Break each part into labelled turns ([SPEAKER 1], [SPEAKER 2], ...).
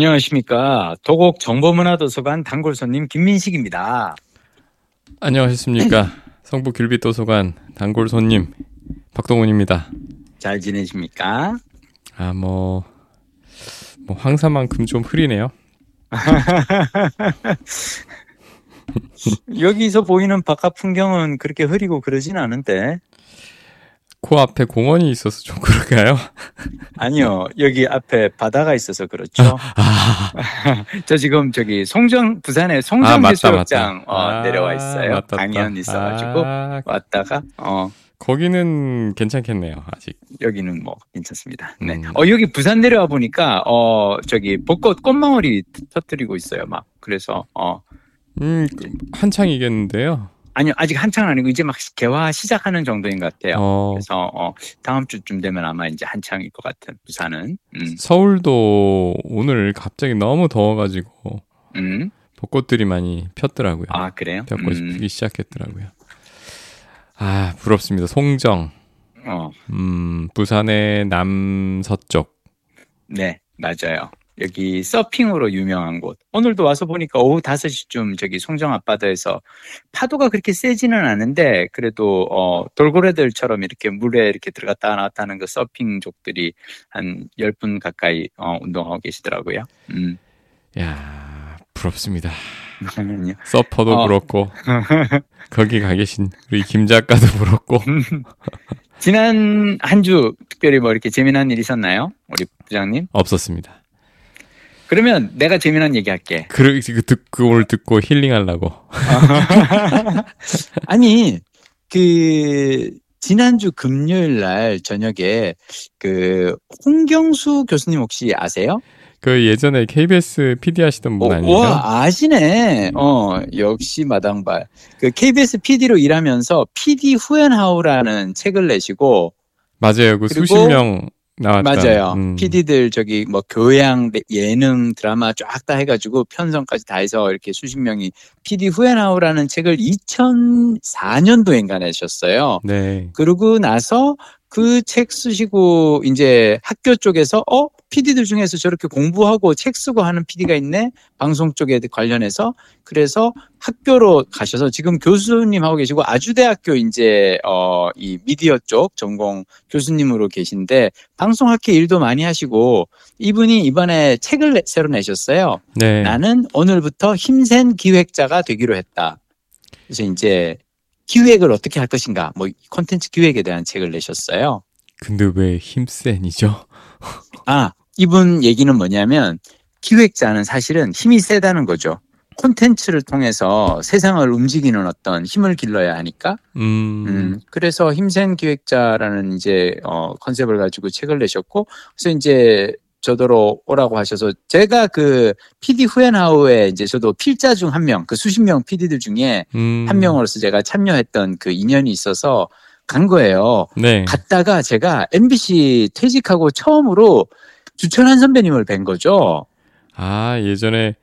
[SPEAKER 1] 안녕하십니까. 도곡 정보문화도서관 단골 손님 김민식입니다.
[SPEAKER 2] 안녕하셨습니까. 성북 귤빛도서관 단골 손님 박동훈입니다.
[SPEAKER 1] 잘 지내십니까?
[SPEAKER 2] 아, 뭐, 뭐, 황사만큼 좀 흐리네요.
[SPEAKER 1] 여기서 보이는 바깥 풍경은 그렇게 흐리고 그러진 않은데.
[SPEAKER 2] 코앞에 공원이 있어서 좀 그럴까요?
[SPEAKER 1] 아니요. 여기 앞에 바다가 있어서 그렇죠.
[SPEAKER 2] 아,
[SPEAKER 1] 저 지금 저기 송정, 부산의
[SPEAKER 2] 아
[SPEAKER 1] 송정
[SPEAKER 2] 맞다,
[SPEAKER 1] 해수욕장
[SPEAKER 2] 맞다.
[SPEAKER 1] 어,
[SPEAKER 2] 아,
[SPEAKER 1] 내려와 있어요.
[SPEAKER 2] 맞다,
[SPEAKER 1] 강연. 있어가지고
[SPEAKER 2] 아,
[SPEAKER 1] 왔다가, 어,
[SPEAKER 2] 거기는 괜찮겠네요, 아직.
[SPEAKER 1] 여기는 뭐 괜찮습니다. 네.
[SPEAKER 2] 음.
[SPEAKER 1] 어, 여기 부산 내려와 보니까, 어, 저기 벚꽃 꽃망울이 터뜨리고 있어요. 막. 그래서, 어,
[SPEAKER 2] 음, 한창이겠는데요.
[SPEAKER 1] 아니요, 아직 한창 아니고 이제 막 개화 시작하는 정도인 것 같아요.
[SPEAKER 2] 어,
[SPEAKER 1] 그래서 어, 다음 주쯤 되면 아마 이제 한창일 것 같은 부산은. 음,
[SPEAKER 2] 서울도 오늘 갑자기 너무 더워가지고
[SPEAKER 1] 음.
[SPEAKER 2] 벚꽃들이 많이 폈더라고요.
[SPEAKER 1] 아 그래요?
[SPEAKER 2] 벚꽃이
[SPEAKER 1] 음,
[SPEAKER 2] 피기 시작했더라고요. 아, 부럽습니다. 송정.
[SPEAKER 1] 어,
[SPEAKER 2] 음, 부산의 남서쪽.
[SPEAKER 1] 네, 맞아요. 여기 서핑으로 유명한 곳. 오늘도 와서 보니까 오후 5시쯤 저기 송정 앞바다에서 파도가 그렇게 세지는 않은데 그래도 어, 돌고래들처럼 이렇게 물에 이렇게 들어갔다 나왔다 하는 그 서핑족들이 한 10분 가까이 어, 운동하고 계시더라고요. 음.
[SPEAKER 2] 야 부럽습니다.
[SPEAKER 1] 아니요.
[SPEAKER 2] 서퍼도
[SPEAKER 1] 어.
[SPEAKER 2] 부럽고, 거기 가 계신 우리 김 작가도 부럽고.
[SPEAKER 1] 지난 한 주 특별히 뭐 이렇게 재미난 일 있었나요? 우리 부장님?
[SPEAKER 2] 없었습니다.
[SPEAKER 1] 그러면 내가 재미난 얘기 할게.
[SPEAKER 2] 그, 그, 듣고, 오늘 듣고 힐링하려고.
[SPEAKER 1] 아니, 그, 지난주 금요일 날 저녁에 그 홍경수 교수님 혹시 아세요?
[SPEAKER 2] 그 예전에 KBS PD 하시던 분
[SPEAKER 1] 어,
[SPEAKER 2] 아니에요?
[SPEAKER 1] 와, 아시네. 어, 역시 마당발. 그 KBS PD로 일하면서 PD 후엔하우라는 책을 내시고
[SPEAKER 2] 맞아요. 그 수십 명 나왔던.
[SPEAKER 1] 맞아요.
[SPEAKER 2] 음.
[SPEAKER 1] PD들 저기 뭐 교양, 예능, 드라마 쫙 다 해가지고 편성까지 다 해서 이렇게 수십 명이 PD 후엔하우라는 책을 2004년도인가 내셨어요.
[SPEAKER 2] 네.
[SPEAKER 1] 그러고 나서 그 책 쓰시고 이제 학교 쪽에서 어 PD들 중에서 저렇게 공부하고 책 쓰고 하는 PD가 있네 방송 쪽에 관련해서 그래서 학교로 가셔서 지금 교수님 하고 계시고 아주대학교 이제 어 이 미디어 쪽 전공 교수님으로 계신데 방송학회 일도 많이 하시고 이분이 이번에 책을 내- 새로 내셨어요.
[SPEAKER 2] 네.
[SPEAKER 1] 나는 오늘부터 힘센 기획자가 되기로 했다. 그래서 이제 기획을 어떻게 할 것인가, 뭐 콘텐츠 기획에 대한 책을 내셨어요.
[SPEAKER 2] 근데 왜 힘센이죠?
[SPEAKER 1] 아, 이분 얘기는 뭐냐면 기획자는 사실은 힘이 세다는 거죠. 콘텐츠를 통해서 세상을 움직이는 어떤 힘을 길러야 하니까.
[SPEAKER 2] 음.
[SPEAKER 1] 음, 그래서 힘센 기획자라는 이제 어 컨셉을 가지고 책을 내셨고, 그래서 이제 저더러 오라고 하셔서 제가 그 PD 후엔하우에 이제 저도 필자 중 한 명, 그 수십 명 PD들 중에
[SPEAKER 2] 음.
[SPEAKER 1] 한 명으로서 제가 참여했던 그 인연이 있어서 간 거예요.
[SPEAKER 2] 네.
[SPEAKER 1] 갔다가 제가 MBC 퇴직하고 처음으로 주천한 선배님을 뵌 거죠.
[SPEAKER 2] 아, 예전에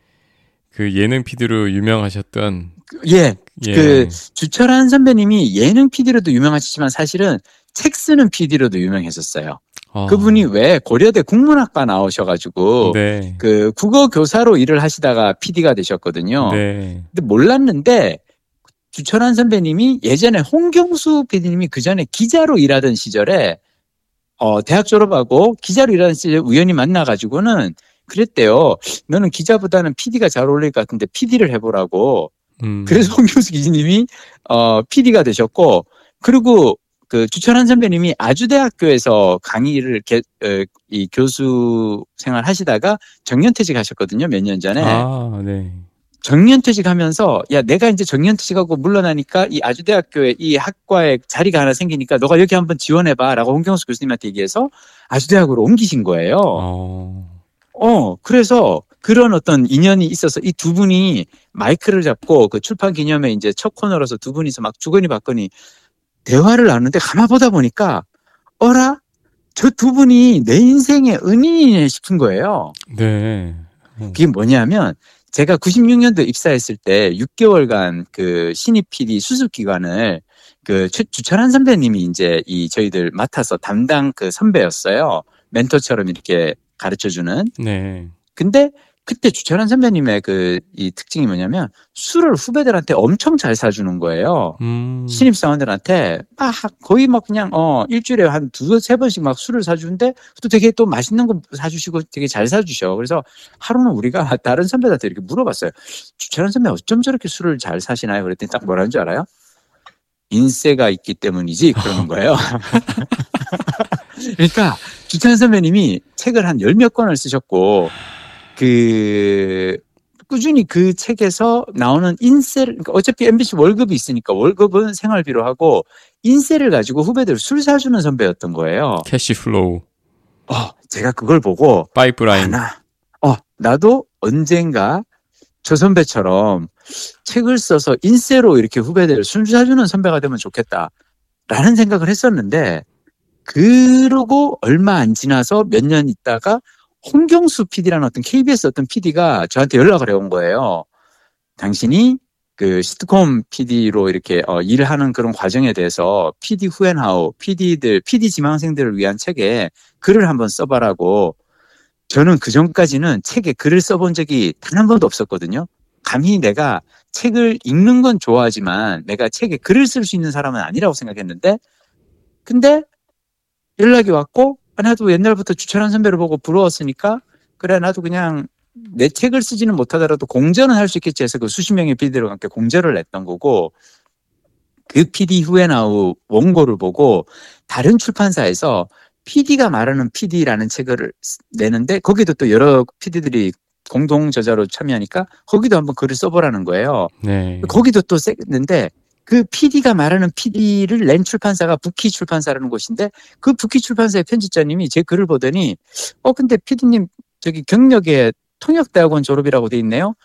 [SPEAKER 2] 그 예능 PD로 유명하셨던.
[SPEAKER 1] 예,
[SPEAKER 2] 예.
[SPEAKER 1] 그 주철한 선배님이 예능 PD로도 유명하시지만 사실은 책 쓰는 PD로도 유명했었어요.
[SPEAKER 2] 어.
[SPEAKER 1] 그분이 왜 고려대 국문학과 나오셔가지고
[SPEAKER 2] 네.
[SPEAKER 1] 그 국어 교사로 일을 하시다가 PD가 되셨거든요.
[SPEAKER 2] 네.
[SPEAKER 1] 근데 몰랐는데 주철한 선배님이 예전에 홍경수 PD님이 그 전에 기자로 일하던 시절에 어 대학 졸업하고 기자로 일하던 시절에 우연히 만나가지고는 그랬대요. 너는 기자보다는 PD가 잘 어울릴 것 같은데 PD를 해보라고.
[SPEAKER 2] 음.
[SPEAKER 1] 그래서 홍경수 기자님이 어 PD가 되셨고 그리고 그 주철한 선배님이 아주대학교에서 강의를 개- 어, 이 교수 생활 하시다가 정년퇴직하셨거든요 몇 년 전에
[SPEAKER 2] 아, 네.
[SPEAKER 1] 정년퇴직하면서 야 내가 이제 정년퇴직하고 물러나니까 이 아주대학교에 이 학과에 자리가 하나 생기니까 너가 여기 한번 지원해봐라고 홍경수 교수님한테 얘기해서 아주대학으로 옮기신 거예요.
[SPEAKER 2] 어.
[SPEAKER 1] 어, 그래서 그런 어떤 인연이 있어서 이 두 분이 마이크를 잡고 그 출판 기념회 이제 첫 코너로서 두 분이서 막 주거니 받거니 대화를 나누는데 가만 보다 보니까 어라? 저 두 분이 내 인생의 은인이네 싶은 거예요.
[SPEAKER 2] 네.
[SPEAKER 1] 그게 뭐냐면 제가 96년도 입사했을 때 6개월간 그 신입 PD 수습 기간을 그 최- 주철한 선배님이 이제 이 저희들 맡아서 담당 그 선배였어요. 멘토처럼 이렇게 가르쳐 주는.
[SPEAKER 2] 네.
[SPEAKER 1] 근데 그때 주철한 선배님의 그 이 특징이 뭐냐면 술을 후배들한테 엄청 잘 사주는 거예요.
[SPEAKER 2] 음.
[SPEAKER 1] 신입 사원들한테 막 거의 막 그냥 어 일주일에 한 두세 세 번씩 막 술을 사주는데 또 되게 또 맛있는 거 사주시고 되게 잘 사주셔. 그래서 하루는 우리가 다른 선배들한테 이렇게 물어봤어요. 주철한 선배 어쩜 저렇게 술을 잘 사시나요? 그랬더니 딱 뭐라는 줄 알아요? 인세가 있기 때문이지 그러는 거예요. 그러니까 주철환 선배님이 책을 한 열 몇 권을 쓰셨고 그 꾸준히 그 책에서 나오는 인세를 그러니까 어차피 MBC 월급이 있으니까 월급은 생활비로 하고 인세를 가지고 후배들 술 사주는 선배였던 거예요.
[SPEAKER 2] cash flow,
[SPEAKER 1] 어, 제가 그걸 보고
[SPEAKER 2] 파이프라인.
[SPEAKER 1] 아, 나, 어, 나도 언젠가 저 선배처럼 책을 써서 인세로 이렇게 후배들 술 사주는 선배가 되면 좋겠다. 라는 생각을 했었는데, 그러고 얼마 안 지나서 몇 년 있다가 홍경수 PD라는 어떤 KBS 어떤 PD가 저한테 연락을 해온 거예요. 당신이 그 시트콤 PD로 이렇게 어, 일을 하는 그런 과정에 대해서 PD 후앤하우, PD들, PD 지망생들을 위한 책에 글을 한번 써봐라고 저는 그 전까지는 책에 글을 써본 적이 단 한 번도 없었거든요. 감히 내가 책을 읽는 건 좋아하지만 내가 책에 글을 쓸 수 있는 사람은 아니라고 생각했는데 근데 연락이 왔고 아, 나도 옛날부터 주철한 선배를 보고 부러웠으니까 그래 나도 그냥 내 책을 쓰지는 못하더라도 공전은 할 수 있겠지 해서 그 수십 명의 PD들과 함께 공전을 냈던 거고 그 PD 후에 나온 원고를 보고 다른 출판사에서 PD가 말하는 PD라는 책을 내는데 거기도 또 여러 PD들이 공동 저자로 참여하니까 거기도 한번 글을 써보라는 거예요.
[SPEAKER 2] 네.
[SPEAKER 1] 거기도 또 셌는데 그 PD가 말하는 PD를 낸 출판사가 부키 출판사라는 곳인데 그 부키 출판사의 편집자님이 제 글을 보더니 어 근데 PD님 저기 경력에 통역대학원 졸업이라고 돼 있네요.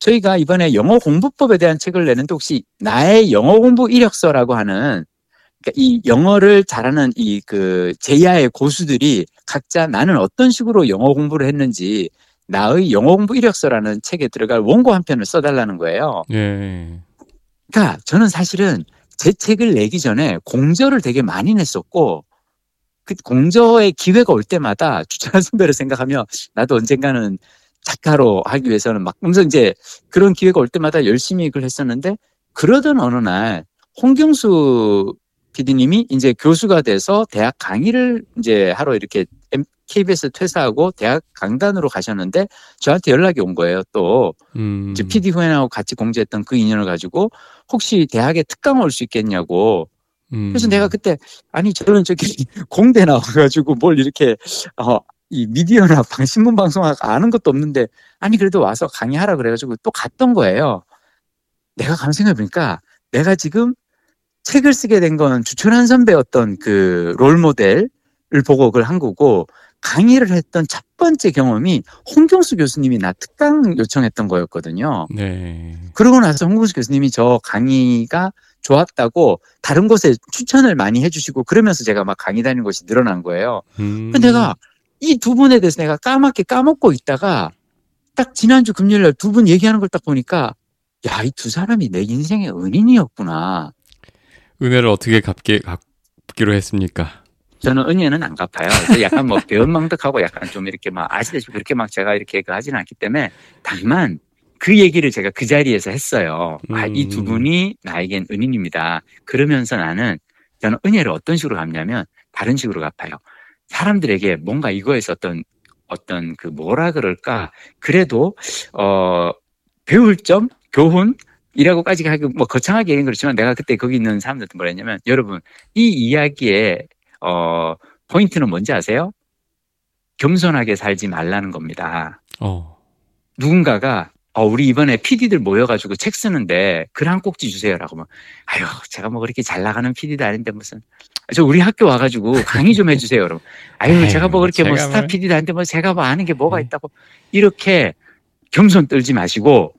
[SPEAKER 1] 저희가 이번에 영어 공부법에 대한 책을 내는데 혹시 나의 영어 공부 이력서라고 하는 그러니까 이 영어를 잘하는 이 그 제야의 고수들이 각자 나는 어떤 식으로 영어 공부를 했는지 나의 영어 공부 이력서라는 책에 들어갈 원고 한 편을 써달라는 거예요.
[SPEAKER 2] 예.
[SPEAKER 1] 그러니까 저는 사실은 제 책을 내기 전에 공저를 되게 많이 냈었고 그 공저의 기회가 올 때마다 주찬 선배를 생각하며 나도 언젠가는 작가로 하기 위해서는 막 그래서 이제 그런 기회가 올 때마다 열심히 글 했었는데 그러던 어느 날 홍경수 PD님이 이제 교수가 돼서 대학 강의를 이제 하러 이렇게 KBS 퇴사하고 대학 강단으로 가셨는데 저한테 연락이 온 거예요. 또
[SPEAKER 2] 음.
[SPEAKER 1] PD 후배하고 같이 공부했던 그 인연을 가지고 혹시 대학에 특강 올 수 있겠냐고.
[SPEAKER 2] 음.
[SPEAKER 1] 그래서 내가 그때 아니 저는 저기 공대 나와가지고 뭘 이렇게 어. 이 미디어나 방, 신문 방송하고 아는 것도 없는데 아니 그래도 와서 강의하라 그래가지고 또 갔던 거예요. 내가 가만 생각해 보니까 내가 지금 책을 쓰게 된 건 주철한 선배 어떤 그 롤 모델을 보고 그걸 한 거고 강의를 했던 첫 번째 경험이 홍경수 교수님이 나 특강 요청했던 거였거든요.
[SPEAKER 2] 네.
[SPEAKER 1] 그러고 나서 홍경수 교수님이 저 강의가 좋았다고 다른 곳에 추천을 많이 해주시고 그러면서 제가 막 강의 다니는 곳이 늘어난 거예요.
[SPEAKER 2] 음.
[SPEAKER 1] 근데 내가 이 두 분에 대해서 내가 까맣게 까먹고 있다가 딱 지난주 금요일 날 두 분 얘기하는 걸 딱 보니까 야, 이 두 사람이 내 인생의 은인이었구나.
[SPEAKER 2] 은혜를 어떻게 갚게 갚기로 했습니까?
[SPEAKER 1] 저는 은혜는 안 갚아요. 약간 뭐 배은망덕하고 약간 좀 이렇게 막 아시다시피 그렇게 막 제가 이렇게 그 하지는 않기 때문에 다만 그 얘기를 제가 그 자리에서 했어요. 아, 이두
[SPEAKER 2] 음.
[SPEAKER 1] 분이 나에겐 은인입니다. 그러면서 나는 저는 은혜를 어떤 식으로 갚냐면 다른 식으로 갚아요. 사람들에게 뭔가 이거에서 어떤 어떤 그 뭐라 그럴까 그래도 어 배울 점 교훈 이라고까지 하기 뭐 거창하게 얘기는 그렇지만 내가 그때 거기 있는 사람들한테 뭐라 했냐면 여러분 이 이야기의 어 포인트는 뭔지 아세요? 겸손하게 살지 말라는 겁니다.
[SPEAKER 2] 어.
[SPEAKER 1] 누군가가 어, 우리 이번에 PD들 모여가지고 책 쓰는데 글 한 꼭지 주세요라고 막 아유 제가 뭐 그렇게 잘 나가는 PD도 아닌데 무슨 저 우리 학교 와가지고 강의 좀 해주세요 여러분 아유
[SPEAKER 2] 아유,
[SPEAKER 1] 제가 뭐 그렇게 뭐 스타
[SPEAKER 2] 뭘-
[SPEAKER 1] PD도 아닌데 뭐 제가 뭐 아는 게 뭐가
[SPEAKER 2] 네.
[SPEAKER 1] 있다고 이렇게 겸손 떨지 마시고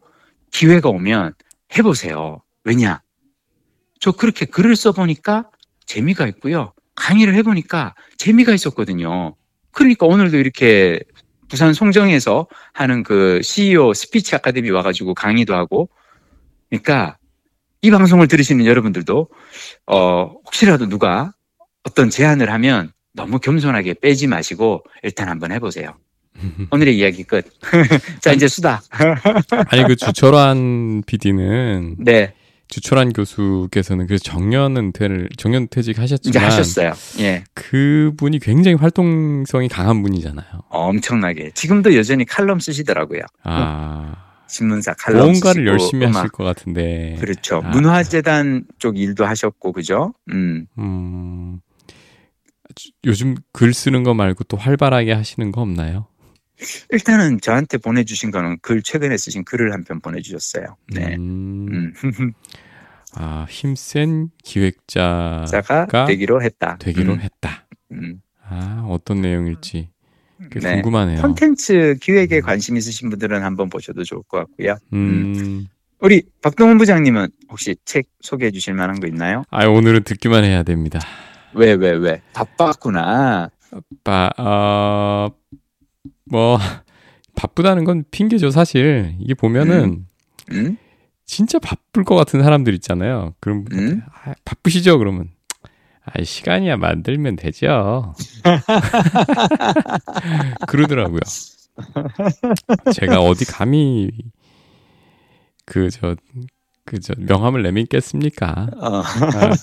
[SPEAKER 1] 기회가 오면 해보세요 왜냐 저 그렇게 글을 써보니까 재미가 있고요 강의를 해보니까 재미가 있었거든요 그러니까 오늘도 이렇게 부산 송정에서 하는 그 CEO 스피치 아카데미 와가지고 강의도 하고, 그러니까 이 방송을 들으시는 여러분들도 어 혹시라도 누가 어떤 제안을 하면 너무 겸손하게 빼지 마시고 일단 한번 해보세요. 오늘의 이야기 끝. 자 이제 수다.
[SPEAKER 2] 아니 그 주철환 PD는
[SPEAKER 1] 네
[SPEAKER 2] 주철환 교수께서는 그 정년 은퇴를 정년 퇴직
[SPEAKER 1] 이제
[SPEAKER 2] 하셨지만
[SPEAKER 1] 하셨어요. 예
[SPEAKER 2] 그분이 굉장히 활동성이 강한 분이잖아요.
[SPEAKER 1] 엄청나게 지금도 여전히 칼럼 쓰시더라고요.
[SPEAKER 2] 아
[SPEAKER 1] 신문사 칼럼
[SPEAKER 2] 뭔가를 열심히
[SPEAKER 1] 음악.
[SPEAKER 2] 하실 것 같은데.
[SPEAKER 1] 그렇죠.
[SPEAKER 2] 아.
[SPEAKER 1] 문화재단 쪽 일도 하셨고 그죠? 음.
[SPEAKER 2] 음, 주- 요즘 글 쓰는 거 말고 또 활발하게 하시는 거 없나요?
[SPEAKER 1] 일단은 저한테 보내주신 거는 글 최근에 쓰신 글을 한 편 보내주셨어요. 네.
[SPEAKER 2] 음,
[SPEAKER 1] 음.
[SPEAKER 2] 아 힘센 기획자가
[SPEAKER 1] 자가 되기로 했다.
[SPEAKER 2] 되기로
[SPEAKER 1] 음,
[SPEAKER 2] 했다.
[SPEAKER 1] 음.
[SPEAKER 2] 아 어떤 내용일지 꽤
[SPEAKER 1] 네.
[SPEAKER 2] 궁금하네요.
[SPEAKER 1] 콘텐츠 기획에 관심 있으신 분들은 한번 보셔도 좋을 것 같고요.
[SPEAKER 2] 음,
[SPEAKER 1] 우리 박동원 부장님은 혹시 책 소개해 주실 만한 거 있나요?
[SPEAKER 2] 아 오늘은 듣기만 해야 됩니다.
[SPEAKER 1] 왜, 왜, 왜? 바빴구나.
[SPEAKER 2] 빠, 어, 뭐 바쁘다는 건 핑계죠 사실. 이게 보면은
[SPEAKER 1] 음?
[SPEAKER 2] 진짜 바쁠 것 같은 사람들 있잖아요. 그럼
[SPEAKER 1] 음?
[SPEAKER 2] 아, 바쁘시죠? 그러면 아 시간이야 만들면 되죠. 그러더라고요. 제가 어디 감히 그 저 그저 명함을 내밀겠습니까?
[SPEAKER 1] 어.
[SPEAKER 2] 아,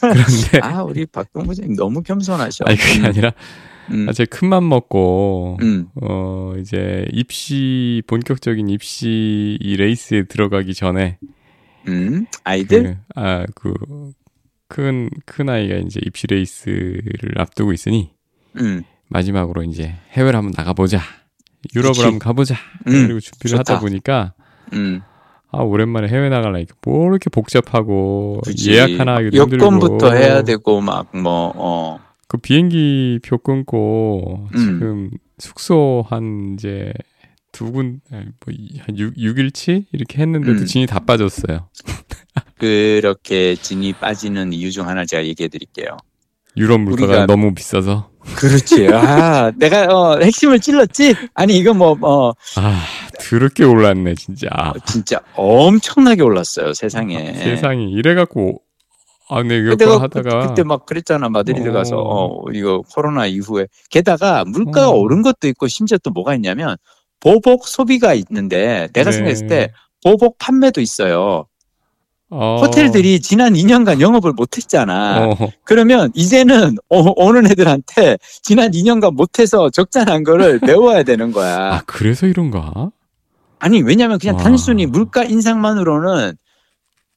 [SPEAKER 2] 그런데
[SPEAKER 1] 아, 우리 박동원 부장님 너무 겸손하셔.
[SPEAKER 2] 아니 그게 아니라
[SPEAKER 1] 음,
[SPEAKER 2] 아, 제 큰맘 먹고
[SPEAKER 1] 음,
[SPEAKER 2] 어 이제 입시 본격적인 입시 이 레이스에 들어가기 전에
[SPEAKER 1] 음. 아이들?
[SPEAKER 2] 아, 그, 큰, 큰 아이가 이제 입시 레이스를 앞두고 있으니,
[SPEAKER 1] 음,
[SPEAKER 2] 마지막으로 이제 해외를 한번 나가보자. 유럽을
[SPEAKER 1] 그치.
[SPEAKER 2] 한번 가보자.
[SPEAKER 1] 음,
[SPEAKER 2] 그리고 준비를
[SPEAKER 1] 좋다.
[SPEAKER 2] 하다 보니까,
[SPEAKER 1] 음.
[SPEAKER 2] 아, 오랜만에 해외 나가려니까 뭐 이렇게 복잡하고,
[SPEAKER 1] 그치.
[SPEAKER 2] 예약 하나 하기도 힘들고.
[SPEAKER 1] 여권부터 해야 되고, 막, 뭐, 어.
[SPEAKER 2] 그 비행기 표 끊고,
[SPEAKER 1] 음.
[SPEAKER 2] 지금 숙소 한 이제 두 군, 아니, 뭐, 이- 한 6, 육일치 이렇게 했는데도
[SPEAKER 1] 음.
[SPEAKER 2] 진이 다 빠졌어요.
[SPEAKER 1] 그렇게 진이 빠지는 이유 중 하나 제가 얘기해 드릴게요.
[SPEAKER 2] 유럽 물가가
[SPEAKER 1] 우리가-
[SPEAKER 2] 너무 비싸서.
[SPEAKER 1] 그렇지. 아, 내가, 어, 핵심을 찔렀지? 아니, 이거 뭐, 어,
[SPEAKER 2] 아, 더럽게 올랐네, 진짜.
[SPEAKER 1] 진짜 엄청나게 올랐어요, 세상에.
[SPEAKER 2] 세상이 이래갖고 아, 네, 이거
[SPEAKER 1] 내가
[SPEAKER 2] 하다가
[SPEAKER 1] 그, 때 막 그랬잖아 마드리드
[SPEAKER 2] 어.
[SPEAKER 1] 가서 어 이거 코로나 이후에 게다가 물가가
[SPEAKER 2] 어.
[SPEAKER 1] 오른 것도 있고 심지어 또 뭐가 있냐면 보복 소비가 있는데 내가
[SPEAKER 2] 네.
[SPEAKER 1] 생각했을 때 보복 판매도 있어요.
[SPEAKER 2] 어,
[SPEAKER 1] 호텔들이 지난 2년간 영업을 못했잖아.
[SPEAKER 2] 어,
[SPEAKER 1] 그러면 이제는 오, 오는 애들한테 지난 2년간 못해서 적자난 거를 메워야 되는 거야.
[SPEAKER 2] 아 그래서 이런가?
[SPEAKER 1] 아니 왜냐하면 그냥
[SPEAKER 2] 와.
[SPEAKER 1] 단순히 물가 인상만으로는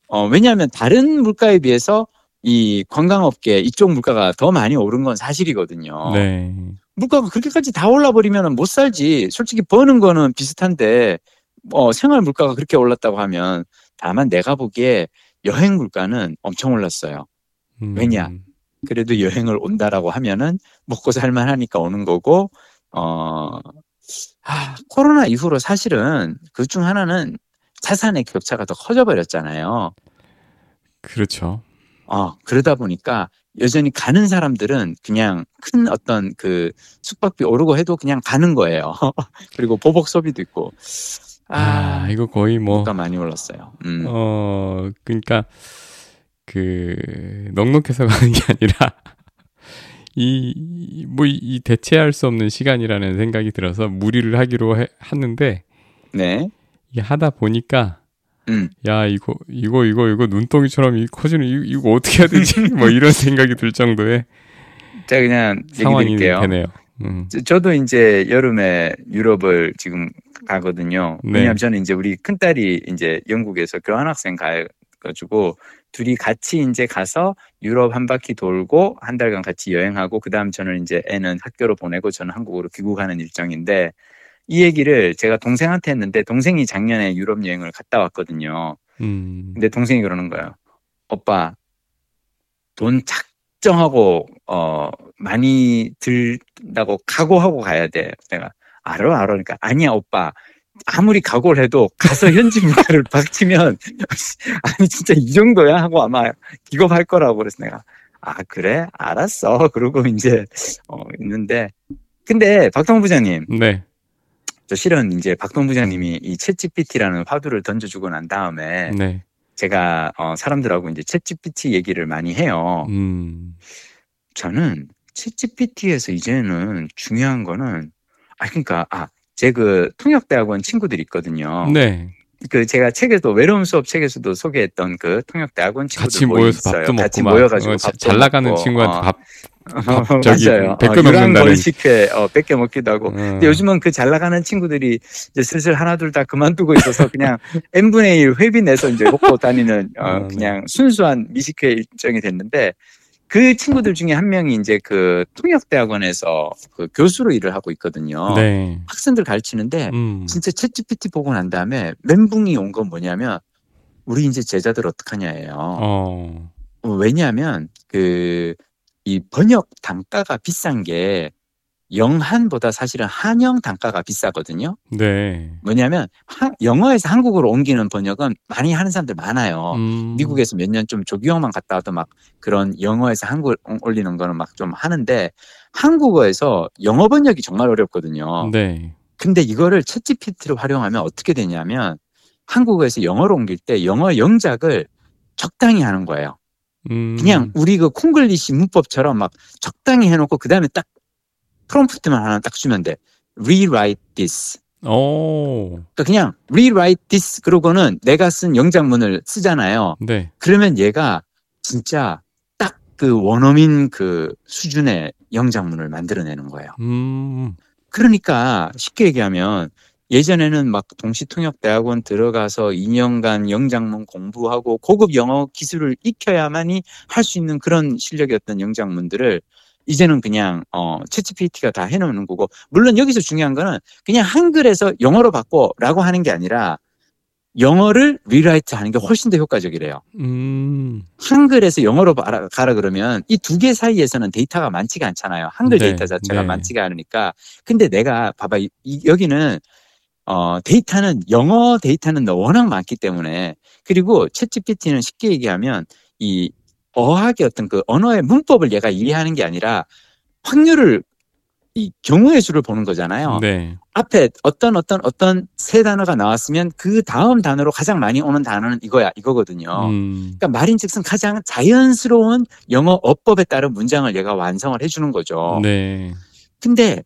[SPEAKER 1] 어 왜냐하면 다른 물가에 비해서 이 관광업계 이쪽 물가가 더 많이 오른 건 사실이거든요.
[SPEAKER 2] 네.
[SPEAKER 1] 물가가 그렇게까지 다 올라버리면 못 살지. 솔직히 버는 거는 비슷한데 어 생활 물가가 그렇게 올랐다고 하면 다만 내가 보기에 여행 물가는 엄청 올랐어요.
[SPEAKER 2] 음,
[SPEAKER 1] 왜냐? 그래도 여행을 온다라고 하면은 먹고 살만 하니까 오는 거고 어 아, 코로나 이후로 사실은 그 중 하나는 자산의 격차가 더 커져 버렸잖아요.
[SPEAKER 2] 그렇죠.
[SPEAKER 1] 어, 그러다 보니까 여전히 가는 사람들은 그냥 큰 어떤 그 숙박비 오르고 해도 그냥 가는 거예요. 그리고 보복 소비도 있고.
[SPEAKER 2] 아,
[SPEAKER 1] 아,
[SPEAKER 2] 이거 거의 뭐
[SPEAKER 1] 물가 많이 올랐어요. 음.
[SPEAKER 2] 어, 그러니까 그 넉넉해서 가는 게 아니라 이뭐 이 대체할 수 없는 시간이라는 생각이 들어서 무리를 하기로 해, 하는데
[SPEAKER 1] 네.
[SPEAKER 2] 이게 하다 보니까
[SPEAKER 1] 음.
[SPEAKER 2] 야 이거 이거 이거 이거 눈덩이처럼 이 커지는 이, 이거 어떻게 해야 되지 뭐 이런 생각이 들 정도의
[SPEAKER 1] 제가 그냥
[SPEAKER 2] 상황이. 되네요. 음.
[SPEAKER 1] 저- 저도 이제 여름에 유럽을 지금 가거든요.
[SPEAKER 2] 네.
[SPEAKER 1] 왜냐하면 저는 이제 우리 큰 딸이 이제 영국에서 교환학생 가가지고 둘이 같이 이제 가서 유럽 한 바퀴 돌고 한 달간 같이 여행하고 그 다음 저는 이제 애는 학교로 보내고 저는 한국으로 귀국하는 일정인데 이 얘기를 제가 동생한테 했는데 동생이 작년에 유럽 여행을 갔다 왔거든요.
[SPEAKER 2] 음.
[SPEAKER 1] 근데 동생이 그러는 거예요. 오빠 돈 작정하고 어 많이 들다고 각오하고 가야 돼. 내가 알아 알아. 그러니까 아니야 오빠. 아무리 각오를 해도 가서 현지 물가를 박치면 아니 진짜 이 정도야 하고 아마 기겁할 거라고 그래서 내가 아 그래 알았어 그러고 이제 어 있는데 근데 박동 부장님
[SPEAKER 2] 네.
[SPEAKER 1] 저 실은 이제 박동 부장님이 이 챗GPT라는 화두를 던져주고 난 다음에
[SPEAKER 2] 네.
[SPEAKER 1] 제가 어, 사람들하고 이제 챗GPT 얘기를 많이 해요.
[SPEAKER 2] 음.
[SPEAKER 1] 저는 챗GPT에서 이제는 중요한 거는 아 그러니까 아 제 그 통역대학원 친구들이 있거든요.
[SPEAKER 2] 네.
[SPEAKER 1] 그 제가 책에도 외로운 수업 책에서도 소개했던 그 통역대학원 친구들
[SPEAKER 2] 같이 모여서
[SPEAKER 1] 있어요.
[SPEAKER 2] 밥도 먹고
[SPEAKER 1] 같이
[SPEAKER 2] 막
[SPEAKER 1] 모여가지고
[SPEAKER 2] 어, 잘 나가는 친구한테
[SPEAKER 1] 어.
[SPEAKER 2] 밥, 밥 저기
[SPEAKER 1] 맞아요.
[SPEAKER 2] 뺏겨
[SPEAKER 1] 어,
[SPEAKER 2] 먹는다는.
[SPEAKER 1] 유랑벌식회 어, 뺏겨 먹기도 하고.
[SPEAKER 2] 어.
[SPEAKER 1] 근데 요즘은 그 잘 나가는 친구들이 이제 슬슬 하나 둘 다 그만두고 있어서 그냥 n분의 1 회비 내서 이제 먹고 다니는 어,
[SPEAKER 2] 아, 네.
[SPEAKER 1] 그냥 순수한 미식회 일정이 됐는데 그 친구들 중에 한 명이 이제 그 통역대학원에서 그 교수로 일을 하고 있거든요.
[SPEAKER 2] 네.
[SPEAKER 1] 학생들 가르치는데
[SPEAKER 2] 음.
[SPEAKER 1] 진짜 챗 GPT 보고 난 다음에 멘붕이 온 건 뭐냐면 우리 이제 제자들 어떡하냐예요.
[SPEAKER 2] 어.
[SPEAKER 1] 어, 왜냐하면 그 이 번역 단가가 비싼 게 영한보다 사실은 한영 단가가 비싸거든요.
[SPEAKER 2] 네.
[SPEAKER 1] 뭐냐면 하- 영어에서 한국어로 옮기는 번역은 많이 하는 사람들 많아요.
[SPEAKER 2] 음.
[SPEAKER 1] 미국에서 몇 년 좀 조기영만 갔다 와도 막 그런 영어에서 한국 올리는 거는 막 좀 하는데 한국어에서 영어 번역이 정말 어렵거든요.
[SPEAKER 2] 네.
[SPEAKER 1] 근데 이거를 챗GPT를 활용하면 어떻게 되냐면 한국어에서 영어로 옮길 때 영어 영작을 적당히 하는 거예요.
[SPEAKER 2] 음.
[SPEAKER 1] 그냥 우리 그 콩글리시 문법처럼 막 적당히 해놓고 그 다음에 딱 프롬프트만 하나 딱 주면 돼. rewrite this.
[SPEAKER 2] 오.
[SPEAKER 1] 그러니까 그냥 rewrite this 그러고는 내가 쓴 영작문을 쓰잖아요.
[SPEAKER 2] 네.
[SPEAKER 1] 그러면 얘가 진짜 딱 그 원어민 그 수준의 영작문을 만들어내는 거예요.
[SPEAKER 2] 음.
[SPEAKER 1] 그러니까 쉽게 얘기하면 예전에는 막 동시통역대학원 들어가서 2년간 영작문 공부하고 고급 영어 기술을 익혀야만이 할 수 있는 그런 실력이었던 영작문들을 이제는 그냥 어 챗GPT가 다 해놓는 거고 물론 여기서 중요한 거는 그냥 한글에서 영어로 바꿔라고 하는 게 아니라 영어를 rewrite 하는 게 훨씬 더 효과적이래요.
[SPEAKER 2] 음.
[SPEAKER 1] 한글에서 영어로 가라, 가라 그러면 이 두 개 사이에서는 데이터가 많지가 않잖아요. 한글
[SPEAKER 2] 네,
[SPEAKER 1] 데이터 자체가
[SPEAKER 2] 네.
[SPEAKER 1] 많지가 않으니까. 근데 내가 봐봐 이- 이- 여기는 어 데이터는 영어 데이터는 워낙 많기 때문에 그리고 챗GPT는 쉽게 얘기하면 이 어학의 어떤 그 언어의 문법을 얘가 이해하는 게 아니라 확률을 이 경우의 수를 보는 거잖아요.
[SPEAKER 2] 네.
[SPEAKER 1] 앞에 어떤 어떤 어떤 세 단어가 나왔으면 그 다음 단어로 가장 많이 오는 단어는 이거야 이거거든요.
[SPEAKER 2] 음.
[SPEAKER 1] 그러니까 말인즉슨 가장 자연스러운 영어 어법에 따른 문장을 얘가 완성을 해주는 거죠.
[SPEAKER 2] 네.
[SPEAKER 1] 근데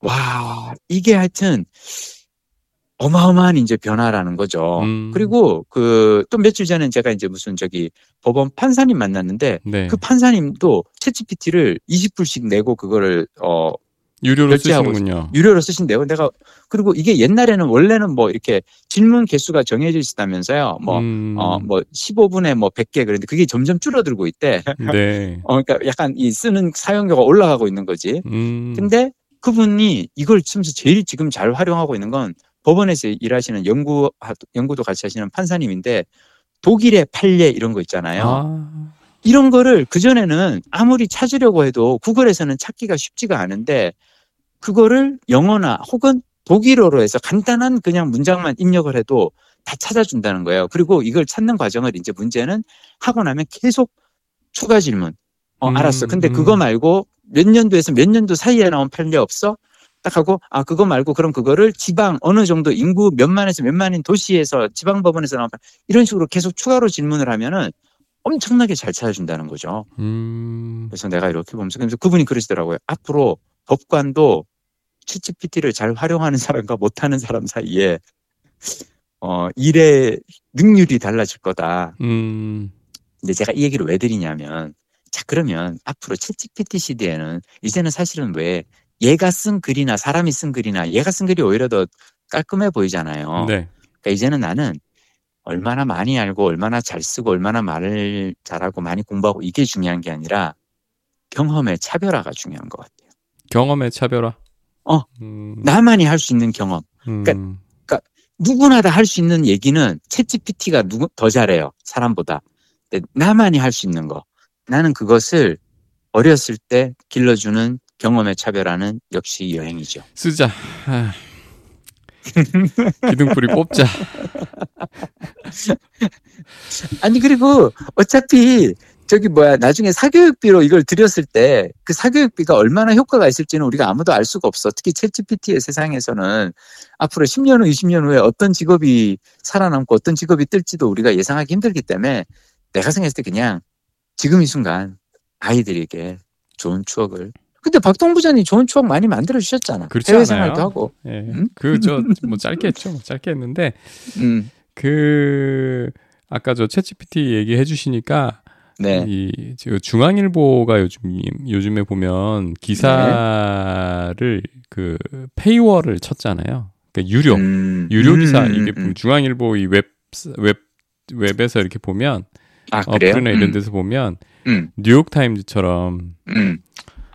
[SPEAKER 1] 와 이게 하여튼 어마어마한 이제 변화라는 거죠.
[SPEAKER 2] 음.
[SPEAKER 1] 그리고 그 또 며칠 전에 제가 이제 무슨 저기 법원 판사님 만났는데
[SPEAKER 2] 네.
[SPEAKER 1] 그 판사님도 챗GPT를 20불씩 내고 그거를 어
[SPEAKER 2] 유료로 쓰시는군요.
[SPEAKER 1] 유료로 쓰신대요. 내가 그리고 이게 옛날에는 원래는 뭐 이렇게 질문 개수가 정해져 있었다면서요. 뭐
[SPEAKER 2] 음.
[SPEAKER 1] 어, 뭐 15분에 뭐 100개 그런데 그게 점점 줄어들고 있대.
[SPEAKER 2] 네.
[SPEAKER 1] 어, 그러니까 약간 이 쓰는 사용료가 올라가고 있는 거지.
[SPEAKER 2] 음.
[SPEAKER 1] 근데 그분이 이걸 지금서 제일 지금 잘 활용하고 있는 건 법원에서 일하시는 연구, 연구도 같이 하시는 판사님인데 독일의 판례 이런 거 있잖아요.
[SPEAKER 2] 아.
[SPEAKER 1] 이런 거를 그 전에는 아무리 찾으려고 해도 구글에서는 찾기가 쉽지가 않은데 그거를 영어나 혹은 독일어로 해서 간단한 그냥 문장만 입력을 해도 다 찾아준다는 거예요. 그리고 이걸 찾는 과정을 이제 문제는 하고 나면 계속 추가 질문. 어,
[SPEAKER 2] 음,
[SPEAKER 1] 알았어. 근데
[SPEAKER 2] 음.
[SPEAKER 1] 그거 말고 몇 년도에서 몇 년도 사이에 나온 판례 없어? 딱 하고, 아, 그거 말고 그럼 그거를 지방 어느 정도 인구 몇만에서 몇만인 도시에서 지방 법원에서 나온 판 이런 식으로 계속 추가로 질문을 하면은 엄청나게 잘 찾아준다는 거죠.
[SPEAKER 2] 음.
[SPEAKER 1] 그래서 내가 이렇게 보면서 그래서 그분이 그러시더라고요. 앞으로 법관도 챗GPT를 잘 활용하는 사람과 못하는 사람 사이에 어, 일의 능률이 달라질 거다.
[SPEAKER 2] 음.
[SPEAKER 1] 근데 제가 이 얘기를 왜 드리냐면 자 그러면 앞으로 챗GPT 시대에는 이제는 사실은 왜 얘가 쓴 글이나 사람이 쓴 글이나 얘가 쓴 글이 오히려 더 깔끔해 보이잖아요.
[SPEAKER 2] 네.
[SPEAKER 1] 그러니까 이제는 나는 얼마나 많이 알고 얼마나 잘 쓰고 얼마나 말을 잘하고 많이 공부하고 이게 중요한 게 아니라 경험의 차별화가 중요한 것 같아요.
[SPEAKER 2] 경험의 차별화.
[SPEAKER 1] 어.
[SPEAKER 2] 음.
[SPEAKER 1] 나만이 할 수 있는 경험.
[SPEAKER 2] 음.
[SPEAKER 1] 누구나 다 할 수 있는 얘기는 챗GPT가 누구 더 잘해요. 사람보다. 근데 나만이 할 수 있는 거. 나는 그것을 어렸을 때 길러주는 경험의 차별화는 역시 여행이죠.
[SPEAKER 2] 쓰자. 아. 기둥뿌리 뽑자.
[SPEAKER 1] 아니 그리고 어차피 저기 뭐야 나중에 사교육비로 이걸 들였을 때 그 사교육비가 얼마나 효과가 있을지는 우리가 아무도 알 수가 없어. 특히 챗GPT의 세상에서는 앞으로 10년 후, 20년 후에 어떤 직업이 살아남고 어떤 직업이 뜰지도 우리가 예상하기 힘들기 때문에 내가 생각했을 때 그냥 지금 이 순간 아이들에게 좋은 추억을 근데 박동 부장님 좋은 추억 많이 만들어 주셨잖아.
[SPEAKER 2] 그렇지
[SPEAKER 1] 해외
[SPEAKER 2] 않아요?
[SPEAKER 1] 생활도 하고.
[SPEAKER 2] 예.
[SPEAKER 1] 음?
[SPEAKER 2] 그저 뭐 짧게 했죠. 뭐 짧게 했는데
[SPEAKER 1] 음.
[SPEAKER 2] 그 아까 저 챗GPT 얘기해 주시니까
[SPEAKER 1] 네.
[SPEAKER 2] 이 중앙일보가 요즘 요즘에 보면 기사를 그 페이월을 쳤잖아요. 그러니까 유료
[SPEAKER 1] 음.
[SPEAKER 2] 유료 기사
[SPEAKER 1] 음,
[SPEAKER 2] 이게
[SPEAKER 1] 음, 음.
[SPEAKER 2] 중앙일보 이웹웹 웹에서 이렇게 보면
[SPEAKER 1] 아, 그래요?
[SPEAKER 2] 어플이나 이런
[SPEAKER 1] 음,
[SPEAKER 2] 데서 보면
[SPEAKER 1] 음.
[SPEAKER 2] 뉴욕 타임즈처럼
[SPEAKER 1] 음.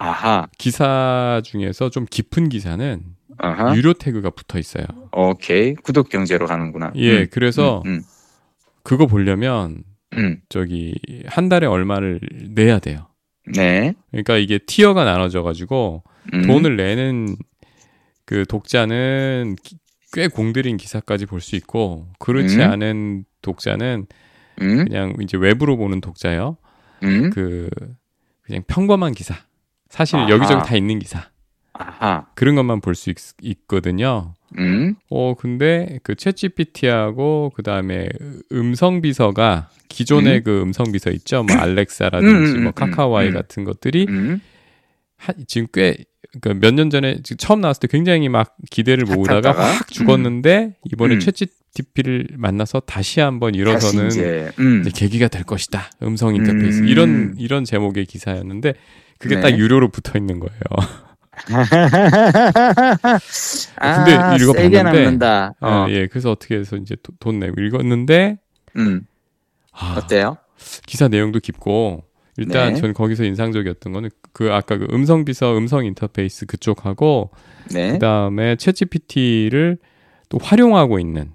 [SPEAKER 1] 아하.
[SPEAKER 2] 기사 중에서 좀 깊은 기사는
[SPEAKER 1] 아하.
[SPEAKER 2] 유료 태그가 붙어 있어요.
[SPEAKER 1] 오케이. 구독 경제로 가는구나.
[SPEAKER 2] 예,
[SPEAKER 1] 음.
[SPEAKER 2] 그래서
[SPEAKER 1] 음.
[SPEAKER 2] 그거 보려면
[SPEAKER 1] 음.
[SPEAKER 2] 저기 한 달에 얼마를 내야 돼요.
[SPEAKER 1] 네.
[SPEAKER 2] 그러니까 이게 티어가 나눠져 가지고
[SPEAKER 1] 음.
[SPEAKER 2] 돈을 내는 그 독자는 기- 꽤 공들인 기사까지 볼 수 있고 그렇지
[SPEAKER 1] 음.
[SPEAKER 2] 않은 독자는
[SPEAKER 1] 음.
[SPEAKER 2] 그냥 이제 웹으로 보는 독자요.
[SPEAKER 1] 음.
[SPEAKER 2] 그 그냥 평범한 기사. 사실
[SPEAKER 1] 아하.
[SPEAKER 2] 여기저기 다 있는 기사.
[SPEAKER 1] 아하.
[SPEAKER 2] 그런 것만 볼 수 있거든요.
[SPEAKER 1] 음.
[SPEAKER 2] 어 근데 그 챗GPT하고 그 다음에 음성 비서가 기존의
[SPEAKER 1] 음.
[SPEAKER 2] 그 음성 비서 있죠, 뭐 알렉사라든지
[SPEAKER 1] 음, 음,
[SPEAKER 2] 뭐
[SPEAKER 1] 음,
[SPEAKER 2] 카카오아이
[SPEAKER 1] 음.
[SPEAKER 2] 같은 것들이
[SPEAKER 1] 음.
[SPEAKER 2] 한- 지금 꽤 그러니까 몇년 전에 지금 처음 나왔을 때 굉장히 막 기대를 모으다가? 확 죽었는데 이번에
[SPEAKER 1] 음.
[SPEAKER 2] 챗GPT를 만나서 다시 한번
[SPEAKER 1] 다시
[SPEAKER 2] 일어서는
[SPEAKER 1] 이제 음.
[SPEAKER 2] 이제 계기가 될 것이다. 음성 인터페이스
[SPEAKER 1] 음.
[SPEAKER 2] 이런 이런 제목의 기사였는데 그게
[SPEAKER 1] 네.
[SPEAKER 2] 딱 유료로 붙어 있는 거예요.
[SPEAKER 1] 아,
[SPEAKER 2] 근데 읽어봤는데-
[SPEAKER 1] 세게 남는다. 어.
[SPEAKER 2] 예, 그래서 어떻게 해서 이제 도- 돈 내고 읽었는데
[SPEAKER 1] 음.
[SPEAKER 2] 아,
[SPEAKER 1] 어때요?
[SPEAKER 2] 기사 내용도 깊고 일단
[SPEAKER 1] 네.
[SPEAKER 2] 전 거기서 인상적이었던 거는 그 아까 그 음성 비서 음성 인터페이스 그쪽하고
[SPEAKER 1] 네.
[SPEAKER 2] 그다음에 챗GPT를 또 활용하고 있는